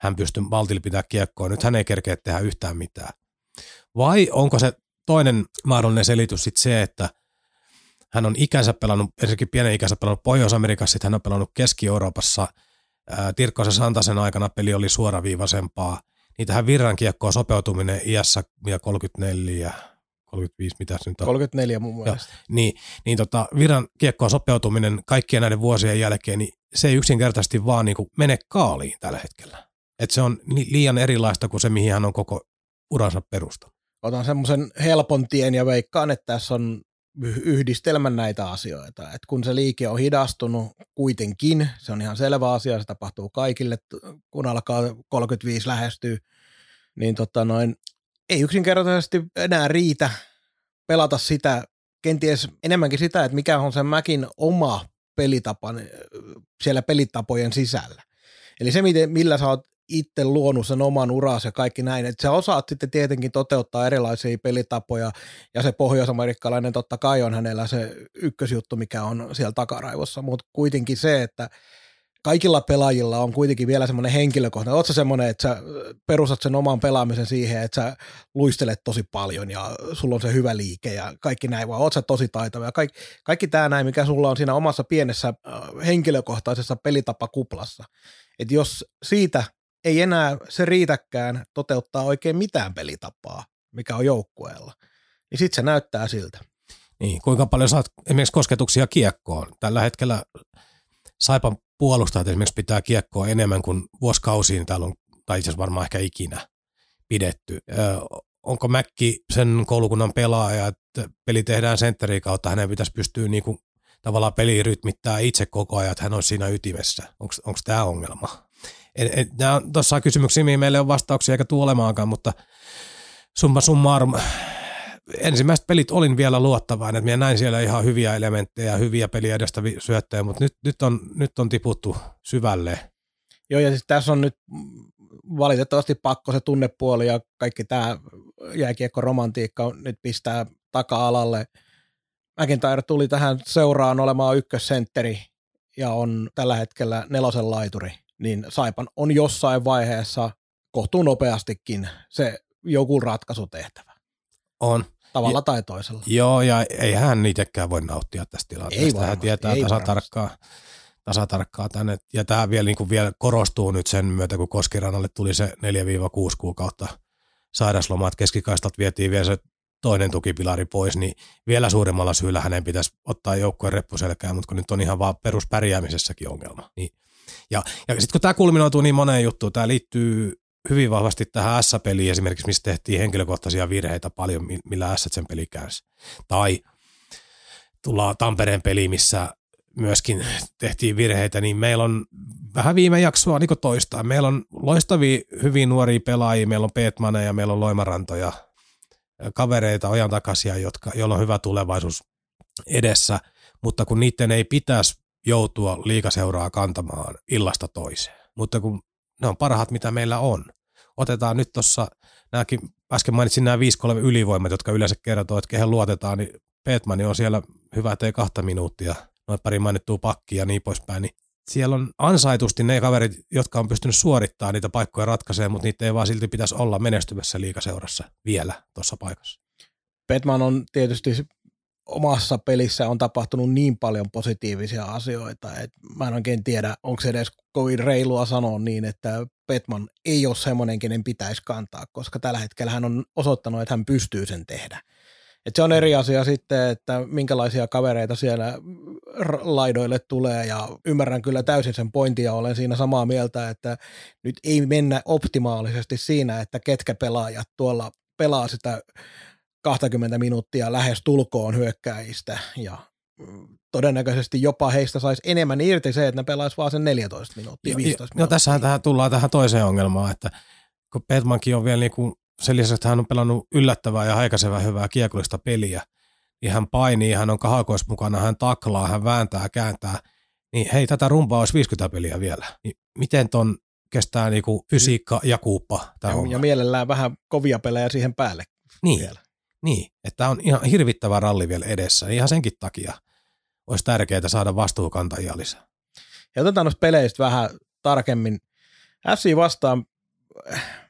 Hän pystyy maltilla pitää kiekkoa, nyt hän ei kerkeä tehdä yhtään mitään. Vai onko se toinen mahdollinen selitys sitten se, että hän on ikänsä pelannut, ensinnäkin pienen ikänsä pelannut Pohjois-Amerikassa, sitten hän on pelannut Keski-Euroopassa – Tirkkosen Santasen aikana peli oli suoraviivaisempaa. Niin tähän virran kiekkoon sopeutuminen iässä ja 34, 35, mitä se nyt on?
34 mun mielestä.
Ja, niin, niin tota, virran kiekkoon sopeutuminen kaikkien näiden vuosien jälkeen, niin se ei yksinkertaisesti vaan niin kuin mene kaaliin tällä hetkellä. Et se on liian erilaista kuin se, mihin hän on koko uransa perustanut.
Otan semmoisen helpon tien ja veikkaan, että tässä on yhdistelmän näitä asioita. Et kun se liike on hidastunut kuitenkin, se on ihan selvä asia, se tapahtuu kaikille, kun alkaa 35 lähestyä, niin tota noin, ei yksinkertaisesti enää riitä pelata sitä, kenties enemmänkin sitä, että mikä on sen Mäkin oma pelitapa siellä pelitapojen sisällä. Eli se, millä sä oot itse luonut sen oman uransa ja kaikki näin. Että sä osaat sitten tietenkin toteuttaa erilaisia pelitapoja ja se pohjoisamerikkalainen totta kai on hänellä se ykkösjuttu, mikä on siellä takaraivossa, mutta kuitenkin se, että kaikilla pelaajilla on kuitenkin vielä semmoinen henkilökohtainen. Oletko semmoinen, että sä perustat sen oman pelaamisen siihen, että sä luistelet tosi paljon ja sulla on se hyvä liike ja kaikki näin, vai oot sä tosi taitava ja kaikki, kaikki tämä näin, mikä sulla on siinä omassa pienessä henkilökohtaisessa pelitapakuplassa. Että jos siitä ei enää se riitäkään toteuttaa oikein mitään pelitapaa, mikä on joukkueella. Niin sitten se näyttää siltä.
Niin, kuinka paljon saat esimerkiksi kosketuksia kiekkoon? Tällä hetkellä Saipan puolustajat esimerkiksi pitää kiekkoa enemmän kuin vuosikausiin täällä on, tai itse varmaan ehkä ikinä pidetty. Ö, onko Mäkki sen koulukunnan pelaaja, että peli tehdään sentteriin kautta, hänen pitäisi pystyä niinku tavallaan peli rytmittää itse koko ajan, että hän on siinä ytimessä. Onko tämä ongelma? Nämä on tuossa kysymyksiä, mihin meille on vastauksia eikä tuolemaankaan, mutta summa summarum, ensimmäiset pelit olin vielä luottavainen, että minä näin siellä ihan hyviä elementtejä, hyviä peliä edestä syöttejä, mutta nyt, nyt, on, nyt on tiputtu syvälle.
Joo, ja siis tässä on nyt valitettavasti pakko se tunnepuoli ja kaikki tämä jääkiekko-romantiikka nyt pistää taka-alalle. McIntyre tuli tähän seuraan olemaan ykkössentteri ja on tällä hetkellä nelosen laituri niin Saipan on jossain vaiheessa kohtuu nopeastikin se joku ratkaisutehtävä.
On.
Tavalla ja, tai toisella.
Joo, ja ei hän itsekään voi nauttia tästä tilanteesta. Ei varmasti, hän tietää ei tasatarkkaan, tasatarkkaa tänne. Ja tämä vielä, niin kuin vielä korostuu nyt sen myötä, kun Koskirannalle tuli se 4-6 kuukautta sairaslomat, keskikaistat vietiin vielä se toinen tukipilari pois, niin vielä suuremmalla syyllä hänen pitäisi ottaa joukkueen reppuselkään, mutta kun nyt on ihan vaan peruspärjäämisessäkin ongelma. Niin. Ja, ja sitten kun tämä kulminoituu niin moneen juttuun, tämä liittyy hyvin vahvasti tähän S-peliin esimerkiksi, missä tehtiin henkilökohtaisia virheitä paljon, millä S sen peli käänsi. Tai tullaan Tampereen peli, missä myöskin tehtiin virheitä, niin meillä on vähän viime jaksoa niin toistaa. Meillä on loistavia, hyvin nuoria pelaajia, meillä on Peetmaneja, meillä on Loimarantoja, kavereita ojan takaisia, jotka, joilla on hyvä tulevaisuus edessä, mutta kun niiden ei pitäisi joutua liikaseuraa kantamaan illasta toiseen. Mutta kun ne on parhaat, mitä meillä on. Otetaan nyt tuossa, nämäkin, äsken mainitsin nämä 5-3 ylivoimat, jotka yleensä kertoo, että kehen luotetaan, niin Petman on siellä hyvä, ettei kahta minuuttia, noin pari mainittua pakkia ja niin poispäin, niin siellä on ansaitusti ne kaverit, jotka on pystynyt suorittamaan niitä paikkoja ratkaisemaan, mutta niitä ei vaan silti pitäisi olla menestyvässä liikaseurassa vielä tuossa paikassa.
Petman on tietysti omassa pelissä on tapahtunut niin paljon positiivisia asioita, että mä en oikein tiedä, onko se edes kovin reilua sanoa niin, että Petman ei ole semmoinen, kenen pitäisi kantaa, koska tällä hetkellä hän on osoittanut, että hän pystyy sen tehdä. Et se on eri asia sitten, että minkälaisia kavereita siellä laidoille tulee ja ymmärrän kyllä täysin sen pointin ja olen siinä samaa mieltä, että nyt ei mennä optimaalisesti siinä, että ketkä pelaajat tuolla pelaa sitä 20 minuuttia lähes tulkoon hyökkäistä ja mm, todennäköisesti jopa heistä saisi enemmän irti se, että ne pelaisi vaan sen 14 minuuttia, 15 minuuttia.
No tässähän tähän tullaan tähän toiseen ongelmaan, että kun Petmankin on vielä niin kuin, sen lisäksi, että hän on pelannut yllättävää ja aikaisevaa hyvää kiekollista peliä, niin hän painii, hän on kahakois mukana, hän taklaa, hän vääntää, kääntää, niin hei, tätä rumpaa olisi 50 peliä vielä. Niin miten ton kestää niinku fysiikka ja kuuppa
ja, ja mielellään vähän kovia pelejä siihen päälle
niin. vielä. Niin, että on ihan hirvittävä ralli vielä edessä. Ihan senkin takia olisi tärkeää saada vastuukantajia lisää.
Ja otetaan noista peleistä vähän tarkemmin. FC vastaan,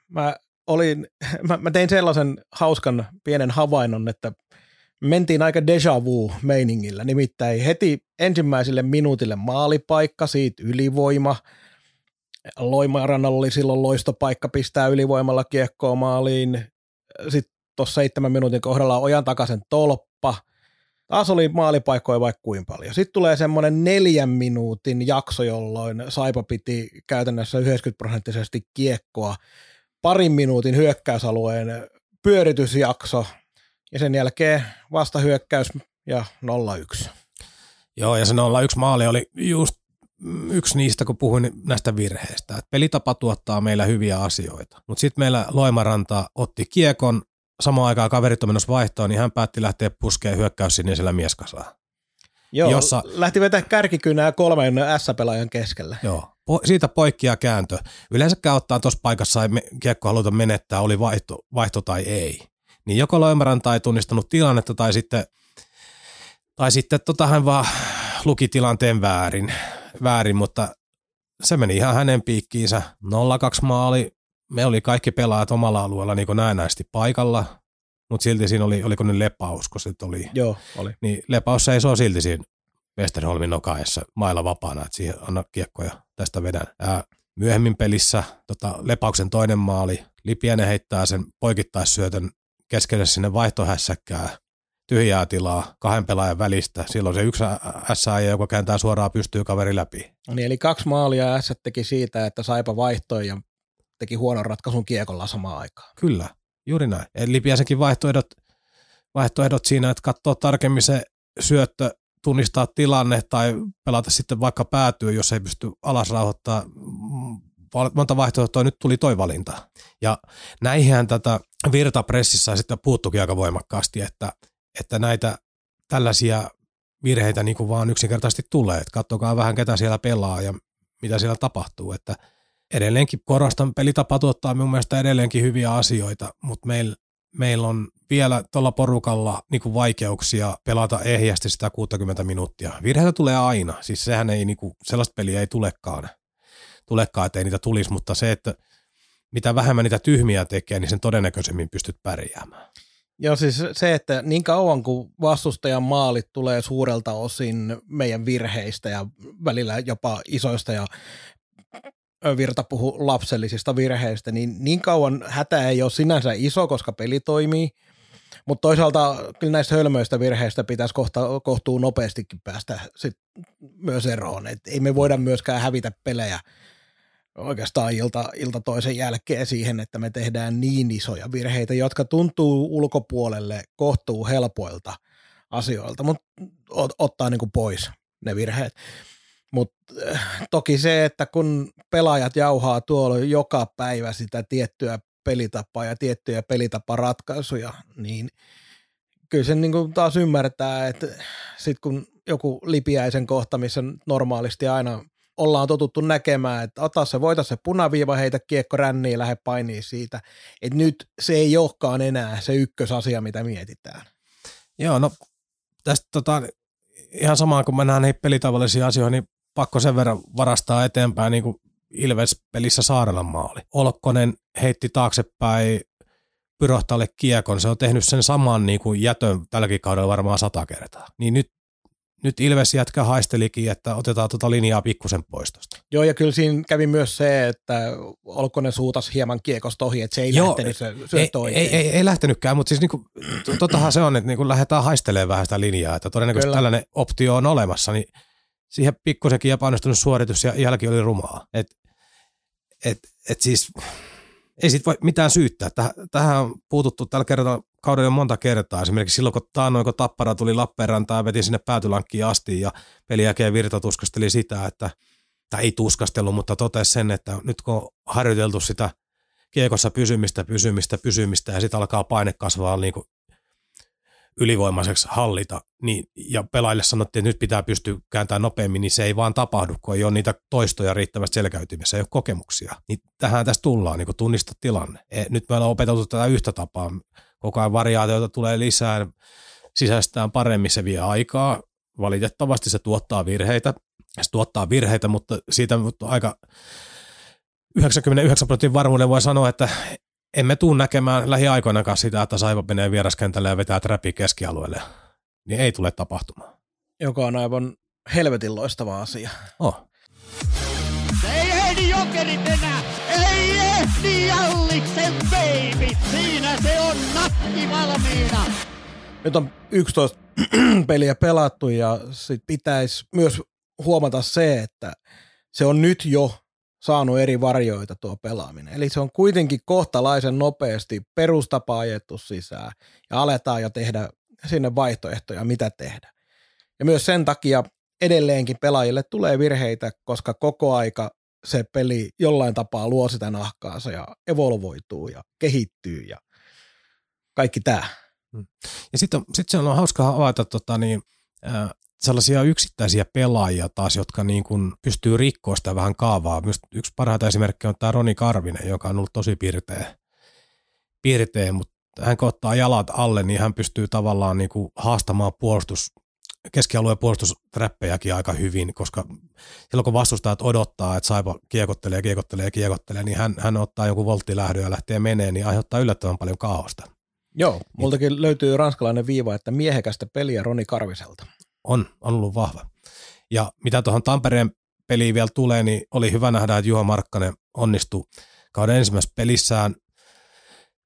mä, olin, mä, mä tein sellaisen hauskan pienen havainnon, että mentiin aika deja vu meiningillä. Nimittäin heti ensimmäiselle minuutille maalipaikka, siitä ylivoima. Loimarannalla oli silloin loistopaikka pistää ylivoimalla kiekkoa maaliin. Sitten tuossa seitsemän minuutin kohdalla ojan takaisen tolppa. Taas oli maalipaikkoja vaikka kuin paljon. Sitten tulee semmoinen neljän minuutin jakso, jolloin Saipa piti käytännössä 90 prosenttisesti kiekkoa. Parin minuutin hyökkäysalueen pyöritysjakso ja sen jälkeen vastahyökkäys ja 0-1.
Joo, ja se 0-1 maali oli just yksi niistä, kun puhuin näistä virheistä. Et pelitapa tuottaa meillä hyviä asioita, mutta sitten meillä Loimaranta otti kiekon samaan aikaan kaverit on menossa vaihtoon, niin hän päätti lähteä puskeen hyökkäys siellä mieskasaan.
Joo, jossa, lähti vetää kärkikynää kolmen S-pelaajan keskellä.
Joo, po, siitä poikkea kääntö. Yleensäkään ottaa tuossa paikassa ei me, kiekko haluta menettää, oli vaihto, vaihto tai ei. Niin joko Loimaranta ei tunnistanut tilannetta tai sitten, tai sitten tota hän vaan luki tilanteen väärin, väärin, mutta se meni ihan hänen piikkiinsä. 0-2 maali, me oli kaikki pelaajat omalla alueella niin näennäisesti paikalla, mutta silti siinä oli, oliko ne lepaus, kun se oli.
Joo, oli.
Niin lepaus seisoo silti siinä Westerholmin nokaessa mailla vapaana, että siihen anna kiekkoja tästä vedän. Ää, myöhemmin pelissä tota, lepauksen toinen maali, Lipiänen heittää sen poikittaissyötön keskelle sinne vaihtohässäkkää, tyhjää tilaa kahden pelaajan välistä. Silloin se yksi SAI, joka kääntää suoraan pystyy kaveri läpi.
No niin, eli kaksi maalia S teki siitä, että Saipa vaihtoi ja teki huonon ratkaisun kiekolla samaan aikaan.
Kyllä, juuri näin. Eli Piäsenkin vaihtoehdot, vaihtoehdot siinä, että katsoa tarkemmin se syöttö, tunnistaa tilanne tai pelata sitten vaikka päätyy, jos ei pysty alas rauhoittaa. Monta vaihtoehtoa nyt tuli toi valinta. Ja näihin tätä virtapressissä sitten puuttukin aika voimakkaasti, että, että näitä tällaisia virheitä niin kuin vaan yksinkertaisesti tulee. Että katsokaa vähän, ketä siellä pelaa ja mitä siellä tapahtuu. Että – edelleenkin korostan, pelitapa tuottaa minun mielestä edelleenkin hyviä asioita, mutta meillä meil on vielä tuolla porukalla niinku vaikeuksia pelata ehjästi sitä 60 minuuttia. Virheitä tulee aina, siis sehän ei, niinku, sellaista peliä ei tulekaan, tulekaan, että ei niitä tulisi, mutta se, että mitä vähemmän niitä tyhmiä tekee, niin sen todennäköisemmin pystyt pärjäämään.
Joo, siis se, että niin kauan kuin vastustajan maalit tulee suurelta osin meidän virheistä ja välillä jopa isoista ja Virta puhu lapsellisista virheistä, niin niin kauan hätä ei ole sinänsä iso, koska peli toimii, mutta toisaalta kyllä näistä hölmöistä virheistä pitäisi kohta, kohtuu nopeastikin päästä sit myös eroon. Et ei me voida myöskään hävitä pelejä oikeastaan ilta, ilta toisen jälkeen siihen, että me tehdään niin isoja virheitä, jotka tuntuu ulkopuolelle kohtuu helpoilta asioilta, mutta ottaa niin kuin pois ne virheet. Mutta äh, toki se, että kun pelaajat jauhaa tuolla joka päivä sitä tiettyä pelitapaa ja tiettyjä pelitaparatkaisuja, niin kyllä sen niin kuin taas ymmärtää, että sitten kun joku lipiäisen kohta, missä normaalisti aina ollaan totuttu näkemään, että ota se, voita se punaviiva, heitä kiekko ränniin, lähde painiin siitä. Että nyt se ei olekaan enää se ykkösasia, mitä mietitään.
Joo, no tästä tota, ihan samaan kun mennään näihin pelitavallisiin asioihin, niin pakko sen verran varastaa eteenpäin niin kuin Ilves-pelissä Saarelan maali. Olkkonen heitti taaksepäin Pyrohtalle kiekon, se on tehnyt sen saman niin kuin jätön tälläkin kaudella varmaan sata kertaa. Niin nyt nyt Ilves jätkä haistelikin, että otetaan tuota linjaa pikkusen poistosta.
Joo, ja kyllä siinä kävi myös se, että Olkonen suutas hieman kiekosta ohi, että se ei Joo, lähtenyt se
ei, ei, ei, ei, lähtenytkään, mutta siis niinku, totahan se on, että niinku lähdetään haistelemaan vähän sitä linjaa, että todennäköisesti kyllä. tällainen optio on olemassa, niin siihen pikkusenkin epäonnistunut suoritus ja jälki oli rumaa. Et, et, et siis ei sit voi mitään syyttää. Tähän on puututtu tällä kertaa kaudella monta kertaa. Esimerkiksi silloin, kun taannoin, kun Tappara tuli Lappeenrantaan veti sinne päätylankkiin asti ja pelin jälkeen Virta tuskasteli sitä, että, tai ei tuskastellut, mutta totesi sen, että nyt kun on harjoiteltu sitä kiekossa pysymistä, pysymistä, pysymistä ja sitten alkaa paine kasvaa niin kuin ylivoimaiseksi hallita, niin, ja pelaajille sanottiin, että nyt pitää pystyä kääntämään nopeammin, niin se ei vaan tapahdu, kun ei ole niitä toistoja riittävästi selkäytymessä, ei ole kokemuksia. Niin tähän tässä tullaan, niin tunnista tilanne. E, nyt me ollaan opeteltu tätä yhtä tapaa. Koko ajan variaatioita tulee lisää, sisäistään paremmin se vie aikaa. Valitettavasti se tuottaa virheitä. Se tuottaa virheitä, mutta siitä aika 99 prosentin varmuuden voi sanoa, että emme tule näkemään lähiaikoinakaan sitä, että Saipa menee vieraskentälle ja vetää trappi keskialueelle. Niin ei tule tapahtumaan.
Joka on aivan helvetin loistava asia.
Oh.
Ei ehdi jokerit enää! Ei ehdi Jalliksen baby! Siinä se on nakki valmiina!
Nyt on 11 peliä pelattu ja sit pitäisi myös huomata se, että se on nyt jo saanut eri varjoita tuo pelaaminen. Eli se on kuitenkin kohtalaisen nopeasti perustapa ajettu sisään ja aletaan jo tehdä sinne vaihtoehtoja, mitä tehdä. Ja myös sen takia edelleenkin pelaajille tulee virheitä, koska koko aika se peli jollain tapaa luo sitä nahkaansa ja evolvoituu ja kehittyy ja kaikki tämä.
Hmm. Ja sitten sit se on hauska havaita tota, niin, sellaisia yksittäisiä pelaajia taas, jotka niin kuin pystyy rikkoa sitä vähän kaavaa. Myös yksi parhaita esimerkkejä on tämä Roni Karvinen, joka on ollut tosi piirteä, piirteä mutta hän kun ottaa jalat alle, niin hän pystyy tavallaan niin kuin haastamaan puolustus, keskialueen puolustustrappejakin aika hyvin, koska silloin kun vastustajat odottaa, että Saipa kiekottelee, kiekottelee, kiekottelee, niin hän, hän ottaa joku volttilähdön ja lähtee menee, niin aiheuttaa yllättävän paljon kaaosta.
Joo, multakin löytyy ranskalainen viiva, että miehekästä peliä Roni Karviselta
on, on ollut vahva. Ja mitä tuohon Tampereen peliin vielä tulee, niin oli hyvä nähdä, että Juha Markkanen onnistui kauden ensimmäisessä pelissään,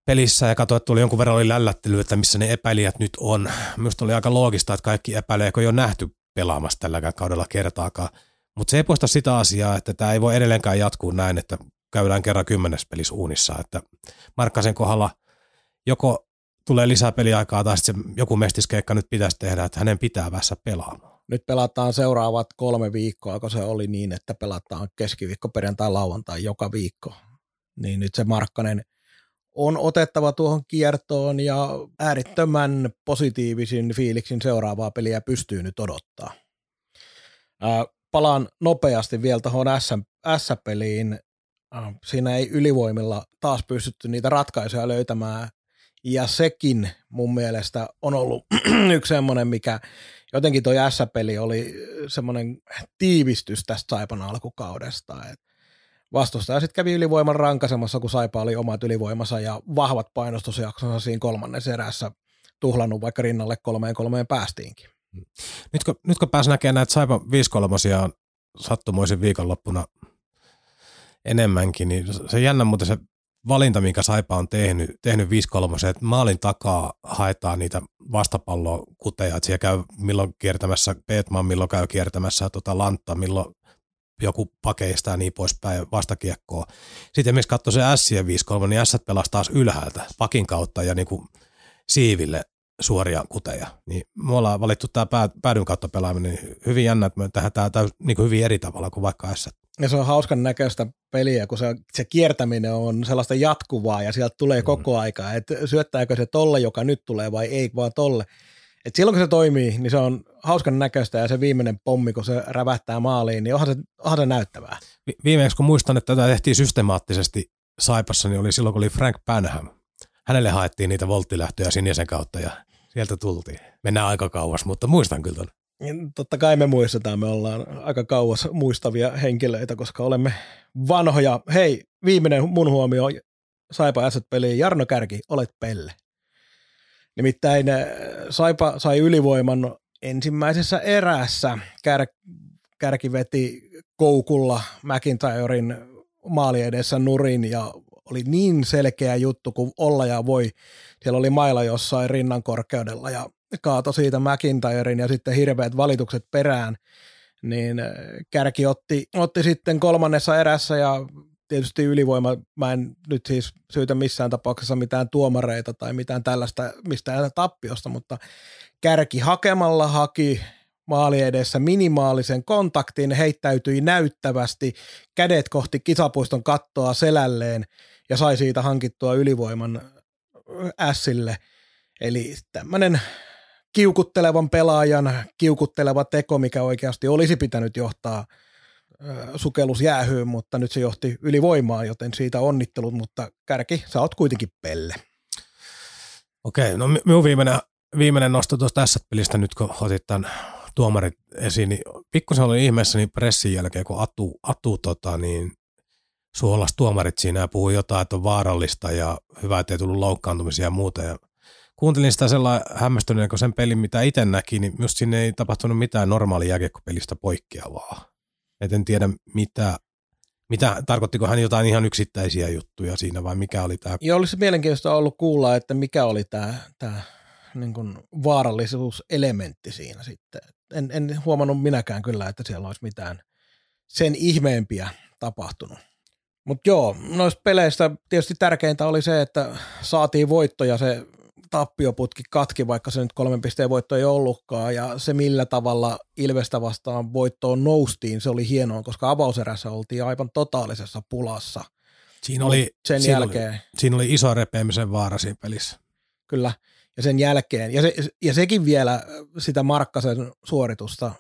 pelissä ja katsoi, että tuli jonkun verran oli lällättely, että missä ne epäilijät nyt on. Minusta oli aika loogista, että kaikki epäilee, kun ei ole nähty pelaamassa tälläkään kaudella kertaakaan. Mutta se ei poista sitä asiaa, että tämä ei voi edelleenkään jatkuu näin, että käydään kerran kymmenes pelissä uunissa. Että Markkasen kohdalla joko tulee lisää peliaikaa tai sitten joku mestiskeikka nyt pitäisi tehdä, että hänen pitää päässä pelaamaan.
Nyt pelataan seuraavat kolme viikkoa, kun se oli niin, että pelataan keskiviikko, perjantai, lauantai joka viikko. Niin nyt se Markkanen on otettava tuohon kiertoon ja äärittömän positiivisin fiiliksin seuraavaa peliä pystyy nyt odottaa. Ää, palaan nopeasti vielä tuohon S-peliin. Siinä ei ylivoimilla taas pystytty niitä ratkaisuja löytämään ja sekin mun mielestä on ollut yksi semmoinen, mikä jotenkin toi S-peli oli semmoinen tiivistys tästä Saipan alkukaudesta. Et vastustaja sitten kävi ylivoiman rankasemassa, kun Saipa oli omat ylivoimansa ja vahvat painostusjaksonsa siinä kolmannessa erässä tuhlannut, vaikka rinnalle kolmeen kolmeen päästiinkin.
Nyt kun, nyt kun pääsi näkemään näitä Saipa 5 kolmosia sattumoisin viikonloppuna enemmänkin, niin se jännä muuten se valinta, minkä Saipa on tehnyt, tehnyt 5 kolmosia, että maalin takaa haetaan niitä vastapalloa kuteja, että siellä käy milloin kiertämässä Petman, milloin käy kiertämässä tota Lantta, milloin joku pakeista ja niin poispäin vastakiekkoa. Sitten esimerkiksi katsoi se Sien 5-3, niin S pelasi taas ylhäältä pakin kautta ja niin kuin siiville suoria kuteja. Niin me ollaan valittu tämä päädyn kautta pelaaminen niin hyvin jännä, että me tehdään tämä niin kuin hyvin eri tavalla kuin vaikka S.
Ja se on hauskan näköistä peliä, kun se, se kiertäminen on sellaista jatkuvaa ja sieltä tulee mm. koko aika, että syöttääkö se tolle, joka nyt tulee vai ei vaan tolle. Et silloin kun se toimii, niin se on hauskan näköistä ja se viimeinen pommi, kun se rävähtää maaliin, niin onhan se, onhan se näyttävää.
Vi- viimeksi kun muistan, että tätä tehtiin systemaattisesti Saipassa, niin oli silloin, kun oli Frank Panham. Hänelle haettiin niitä volttilähtöjä sinisen kautta ja sieltä tultiin. Mennään aika kauas, mutta muistan kyllä tuon.
Totta kai me muistetaan, me ollaan aika kauas muistavia henkilöitä, koska olemme vanhoja. Hei, viimeinen mun huomio Saipa Asset-peliin. Jarno Kärki, olet pelle. Nimittäin äh, Saipa sai ylivoiman ensimmäisessä erässä. Kär, kärki veti koukulla McIntyren maali edessä nurin ja oli niin selkeä juttu kuin olla ja voi. Siellä oli mailla jossain rinnan korkeudella ja kaato siitä McIntyren ja sitten hirveät valitukset perään, niin äh, Kärki otti, otti sitten kolmannessa erässä ja tietysti ylivoima, mä en nyt siis syytä missään tapauksessa mitään tuomareita tai mitään tällaista mistään tappiosta, mutta Kärki hakemalla haki maali edessä minimaalisen kontaktin, heittäytyi näyttävästi kädet kohti kisapuiston kattoa selälleen ja sai siitä hankittua ylivoiman ässille. Eli tämmöinen kiukuttelevan pelaajan kiukutteleva teko, mikä oikeasti olisi pitänyt johtaa sukellus jäähyyn, mutta nyt se johti ylivoimaa, joten siitä onnittelut, mutta Kärki, sä oot kuitenkin pelle.
Okei, no minun viimeinen, viimeinen nosto tuosta tässä pelistä nyt, kun otit tämän tuomarit esiin, niin pikkusen olin ihmeessä niin pressin jälkeen, kun Atu, Atu tota, niin suolas tuomarit siinä ja puhui jotain, että on vaarallista ja hyvä, että ei tullut loukkaantumisia ja muuta. Ja kuuntelin sitä sellainen hämmästyneen, kun sen pelin, mitä itse näki, niin just sinne ei tapahtunut mitään normaali jääkiekkopelistä poikkeavaa. Et en tiedä, mitä, mitä, tarkoittiko hän jotain ihan yksittäisiä juttuja siinä vai mikä oli tämä?
Joo, olisi mielenkiintoista ollut kuulla, että mikä oli tämä, tämä niin kuin vaarallisuuselementti siinä sitten. En, en huomannut minäkään kyllä, että siellä olisi mitään sen ihmeempiä tapahtunut. Mutta joo, noista peleistä tietysti tärkeintä oli se, että saatiin voittoja. Se tappioputki katki, vaikka se nyt kolmen pisteen voitto ei ollutkaan, ja se millä tavalla Ilvestä vastaan voittoon noustiin, se oli hienoa, koska avauserässä oltiin aivan totaalisessa pulassa.
Siinä oli, sen siinä jälkeen. Oli, siinä oli iso repeämisen vaara siinä pelissä.
Kyllä, ja sen jälkeen, ja, se, ja sekin vielä sitä Markkasen suoritusta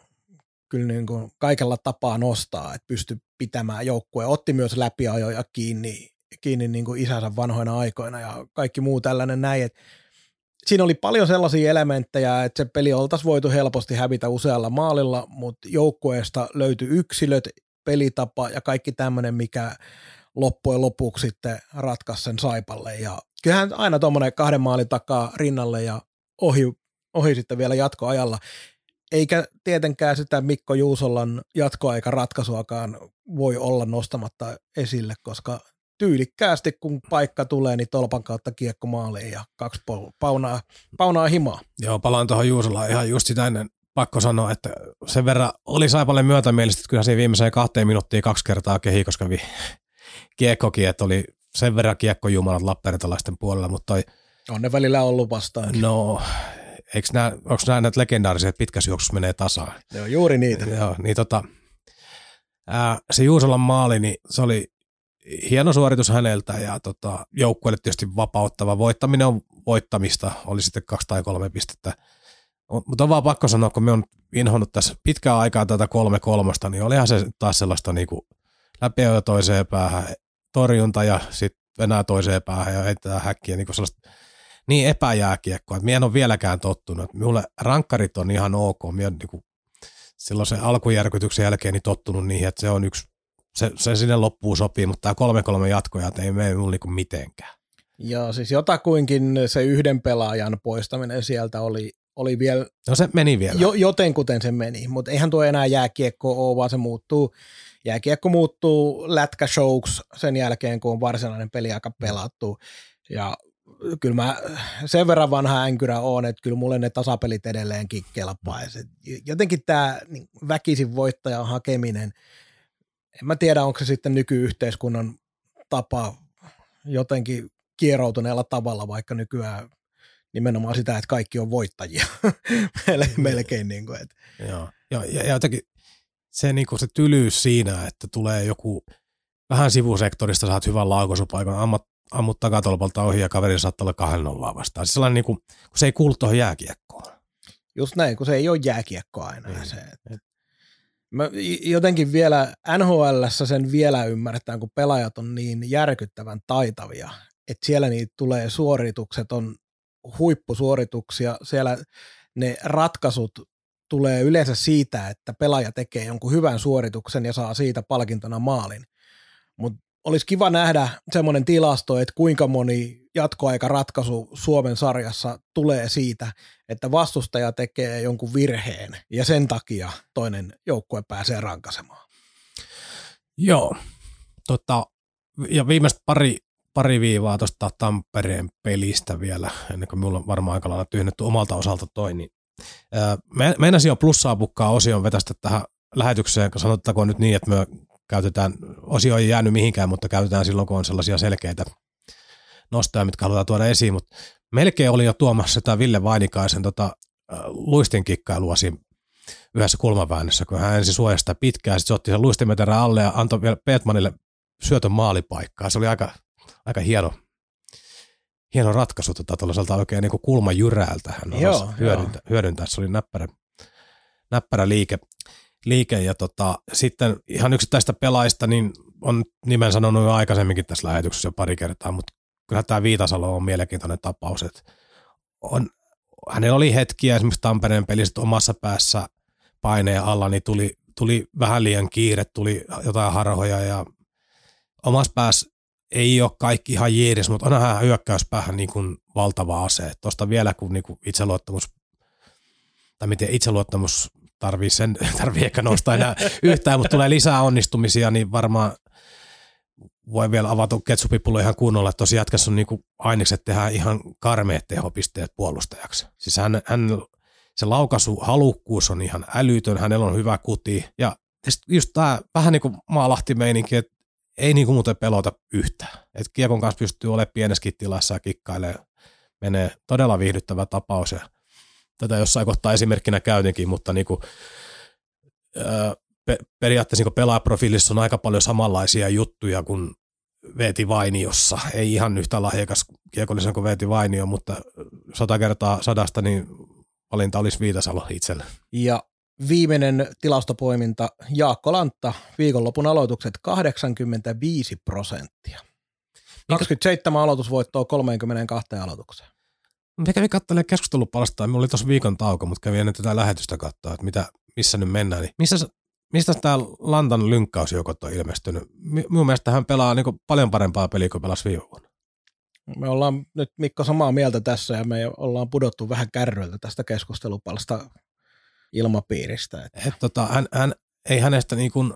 kyllä niin kuin kaikella tapaa nostaa, että pysty pitämään joukkueen. Otti myös läpiajoja kiinni, kiinni niin kuin isänsä vanhoina aikoina ja kaikki muu tällainen näin, että siinä oli paljon sellaisia elementtejä, että se peli oltaisiin voitu helposti hävitä usealla maalilla, mutta joukkueesta löytyi yksilöt, pelitapa ja kaikki tämmöinen, mikä loppujen lopuksi sitten ratkaisi sen Saipalle. Ja kyllähän aina tuommoinen kahden maalin takaa rinnalle ja ohi, ohi sitten vielä jatkoajalla. Eikä tietenkään sitä Mikko Juusolan jatkoaika ratkaisuakaan voi olla nostamatta esille, koska tyylikkäästi, kun paikka tulee, niin tolpan kautta kiekko maaliin ja kaksi paunaa, paunaa himaa.
Joo, palaan tuohon Juusolaan ihan just sitä ennen pakko sanoa, että sen verran oli Saipalle myötämielistä, että kyllä siinä viimeiseen kahteen minuuttiin kaksi kertaa kehi, koska vi- kiekkokin, että oli sen verran kiekkojumalat lapperitalaisten puolella, mutta toi,
On ne välillä ollut vastaan.
No, eikö onko nämä näitä legendaarisia, että pitkässä juoksussa menee tasaan?
Joo, juuri niitä.
Joo, niin tota, ää, se Juusolan maali, niin se oli hieno suoritus häneltä ja tota, joukkueelle tietysti vapauttava. Voittaminen on voittamista, oli sitten kaksi tai kolme pistettä. Mutta on vaan pakko sanoa, kun me on inhonnut tässä pitkää aikaa tätä kolme kolmosta, niin olihan se taas sellaista niinku läpiöä toiseen päähän, torjunta ja sitten enää toiseen päähän ja heitetään häkkiä niin sellaista niin epäjääkiekkoa, että minä en ole vieläkään tottunut. Minulle rankkarit on ihan ok. Minä niin kuin silloin sen alkujärkytyksen jälkeen niin tottunut niihin, että se on yksi se, se sinne loppuun sopii, mutta tämä 3-3 jatkoja ei mene mulle niinku mitenkään.
Ja siis jotakuinkin se yhden pelaajan poistaminen sieltä oli, oli vielä,
No se meni vielä.
jo, jotenkuten se meni, mutta eihän tuo enää jääkiekko ole, vaan se muuttuu, jääkiekko muuttuu lätkäshowks sen jälkeen, kun on varsinainen peli aika pelattu. Ja kyllä mä sen verran vanha änkyrä on, että kyllä mulle ne tasapelit edelleenkin kelpaa. Jotenkin tämä niin väkisin voittajan hakeminen, en mä tiedä, onko se sitten nykyyhteiskunnan tapa jotenkin kieroutuneella tavalla, vaikka nykyään nimenomaan sitä, että kaikki on voittajia melkein. Niin kuin, että.
Joo. Ja, ja, ja jotenkin se, niin kuin se tylyys siinä, että tulee joku vähän sivusektorista, saat hyvän laukosupaikan, ammat, ammut takatolpalta ohi ja kaveri saattaa olla kahden nollaa vastaan. Siis sellainen, niin kuin, kun se ei kuulu tuohon jääkiekkoon.
Just näin, kun se ei ole jääkiekko aina.
Niin.
Se, että. Mä jotenkin vielä NHL sen vielä ymmärretään, kun pelaajat on niin järkyttävän taitavia, että siellä niitä tulee suoritukset, on huippusuorituksia, siellä ne ratkaisut tulee yleensä siitä, että pelaaja tekee jonkun hyvän suorituksen ja saa siitä palkintona maalin. Mutta olisi kiva nähdä semmoinen tilasto, että kuinka moni jatkoaikaratkaisu Suomen sarjassa tulee siitä, että vastustaja tekee jonkun virheen ja sen takia toinen joukkue pääsee rankasemaan.
Joo. Tota, ja viimeistä pari, pari viivaa tuosta Tampereen pelistä vielä, ennen kuin minulla on varmaan aika lailla tyhjennetty omalta osalta toi, niin me, meinasin jo plussaa pukkaa osion vetästä tähän lähetykseen, sanottakoon nyt niin, että me käytetään, osio ei jäänyt mihinkään, mutta käytetään silloin, kun on sellaisia selkeitä nostoja, mitkä halutaan tuoda esiin, mutta melkein oli jo tuomassa tämä Ville Vainikaisen tota, luistin kikkailua siinä yhdessä kulmaväännössä, kun hän ensin suojasta pitkään, sitten se otti sen luistimeterän alle ja antoi vielä Petmanille syötön maalipaikkaa. Se oli aika, aika hieno, hieno ratkaisu tota, tuollaiselta oikein niin kulmajyräältä hän
Joo,
hyödyntää, hyödyntää. Se oli näppärä, näppärä liike. liike ja tota, sitten ihan yksittäistä pelaajista, niin on nimen sanonut jo aikaisemminkin tässä lähetyksessä jo pari kertaa, mutta kyllä tämä Viitasalo on mielenkiintoinen tapaus, että on, hänellä oli hetkiä esimerkiksi Tampereen pelissä omassa päässä paineen alla, niin tuli, tuli vähän liian kiire, tuli jotain harhoja ja omassa päässä ei ole kaikki ihan jeedes, mutta onhan hän hyökkäyspäähän niin kuin valtava ase. Tuosta vielä kun niin kuin itseluottamus, tai miten itseluottamus tarvii sen, tarvii ehkä nostaa enää yhtään, mutta tulee lisää onnistumisia, niin varmaan voi vielä avata ketsupipullo ihan kunnolla, että tosi jätkässä on niinku ainekset tehdä ihan karmeet tehopisteet puolustajaksi. Siis hän, hän, se laukaisu halukkuus on ihan älytön, hänellä on hyvä kuti ja just tämä vähän niin kuin maalahti meininki, että ei niin kuin muuten pelota yhtään. Että kiekon kanssa pystyy olemaan pienessäkin tilassa ja kikkailee. Menee todella viihdyttävä tapaus ja tätä jossain kohtaa esimerkkinä käytinkin, mutta niin kuin, öö, pe- periaatteessa niin pelaajaprofiilissa on aika paljon samanlaisia juttuja kuin Veeti Vainiossa. Ei ihan yhtä lahjakas kiekollisen kuin Veeti Vainio, mutta sata kertaa sadasta niin valinta olisi Viitasalo itselle.
Ja viimeinen tilastopoiminta Jaakko Lantta, viikonlopun aloitukset 85 prosenttia. 27 aloitusvoittoa 32 aloitukseen.
Mä kävin katselemaan keskustelupalstaa, minulla oli tuossa viikon tauko, mutta kävin ennen tätä lähetystä katsoa, että mitä, missä nyt mennään. Niin missä, mistä tämä Lantan lynkkausjoukot on ilmestynyt? Minun mielestä hän pelaa niin paljon parempaa peliä kuin pelasi viime vuonna.
Me ollaan nyt Mikko samaa mieltä tässä ja me ollaan pudottu vähän kärryiltä tästä keskustelupalsta ilmapiiristä. Että.
Et, tota, hän, hän, ei hänestä niin kuin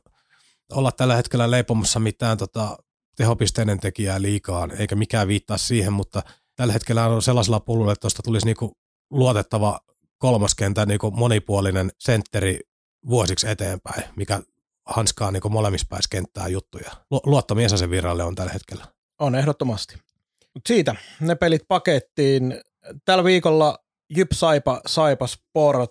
olla tällä hetkellä leipomassa mitään tota, tehopisteiden tekijää liikaa, eikä mikään viittaa siihen, mutta tällä hetkellä on sellaisella pululla, että tuosta tulisi niin kuin luotettava kolmoskentän niin kuin monipuolinen sentteri vuosiksi eteenpäin, mikä hanskaa niin kuin molemmissa päissä kenttää juttuja. Luottomies se viralle on tällä hetkellä.
On ehdottomasti. Mut siitä ne pelit pakettiin. Tällä viikolla Jyp Saipa, Saipa Sport.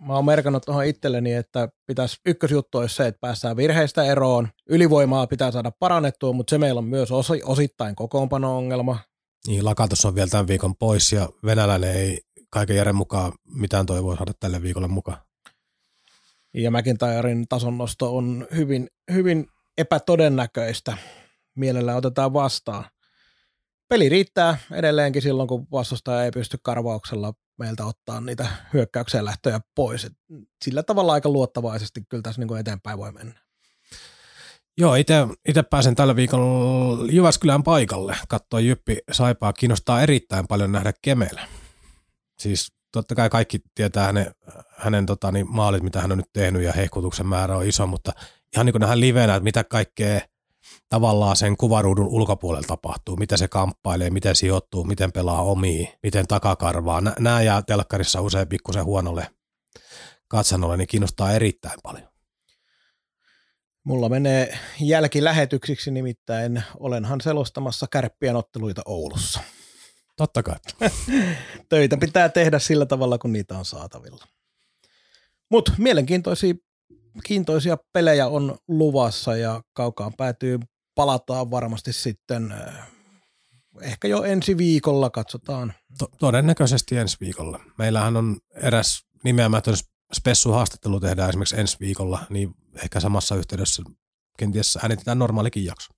Mä oon merkannut tuohon itselleni, että pitäisi ykkösjuttu olisi se, että päästään virheistä eroon. Ylivoimaa pitää saada parannettua, mutta se meillä on myös osi, osittain kokoonpano-ongelma.
Niin, Lakatus on vielä tämän viikon pois ja venäläinen ei kaiken järjen mukaan mitään toivoa saada tälle viikolle mukaan.
Ja McIntyren tason nosto on hyvin, hyvin epätodennäköistä. Mielellä otetaan vastaan. Peli riittää edelleenkin silloin, kun vastustaja ei pysty karvauksella meiltä ottaa niitä hyökkäykseen lähtöjä pois. Et sillä tavalla aika luottavaisesti kyllä tässä niin eteenpäin voi mennä.
Joo, itse pääsen tällä viikolla Jyväskylän paikalle. Katsoin Jyppi Saipaa. Kiinnostaa erittäin paljon nähdä Kemellä. Siis totta kai kaikki tietää hänen, hänen tota, niin, maalit, mitä hän on nyt tehnyt ja hehkutuksen määrä on iso, mutta ihan niin kuin nähdään livenä, että mitä kaikkea tavallaan sen kuvaruudun ulkopuolella tapahtuu, mitä se kamppailee, miten sijoittuu, miten pelaa omiin, miten takakarvaa. Nämä jää telkkarissa usein pikkusen huonolle katsannolle, niin kiinnostaa erittäin paljon.
Mulla menee jälkilähetyksiksi, nimittäin olenhan selostamassa kärppien otteluita Oulussa.
Totta kai.
Töitä pitää tehdä sillä tavalla, kun niitä on saatavilla. Mutta mielenkiintoisia kiintoisia pelejä on luvassa ja kaukaan päätyy palataan varmasti sitten eh, ehkä jo ensi viikolla, katsotaan.
To- todennäköisesti ensi viikolla. Meillähän on eräs nimeämätön spessu-haastattelu tehdään esimerkiksi ensi viikolla, niin ehkä samassa yhteydessä kenties äänitetään normaalikin jakso.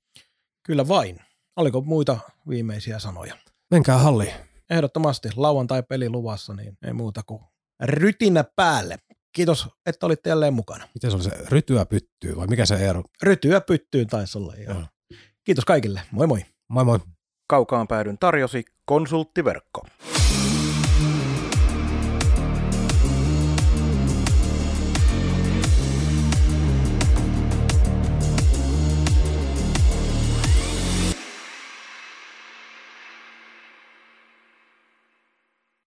Kyllä vain. Oliko muita viimeisiä sanoja?
Menkää halli.
Ehdottomasti lauantai-peli luvassa, niin ei muuta kuin rytinä päälle. Kiitos, että olitte jälleen mukana.
Miten se oli se rytyä pyttyy vai mikä se ero?
Rytyä pyttyy taisi olla, joo. joo. Kiitos kaikille. Moi moi.
Moi moi.
Kaukaan päädyn tarjosi konsulttiverkko.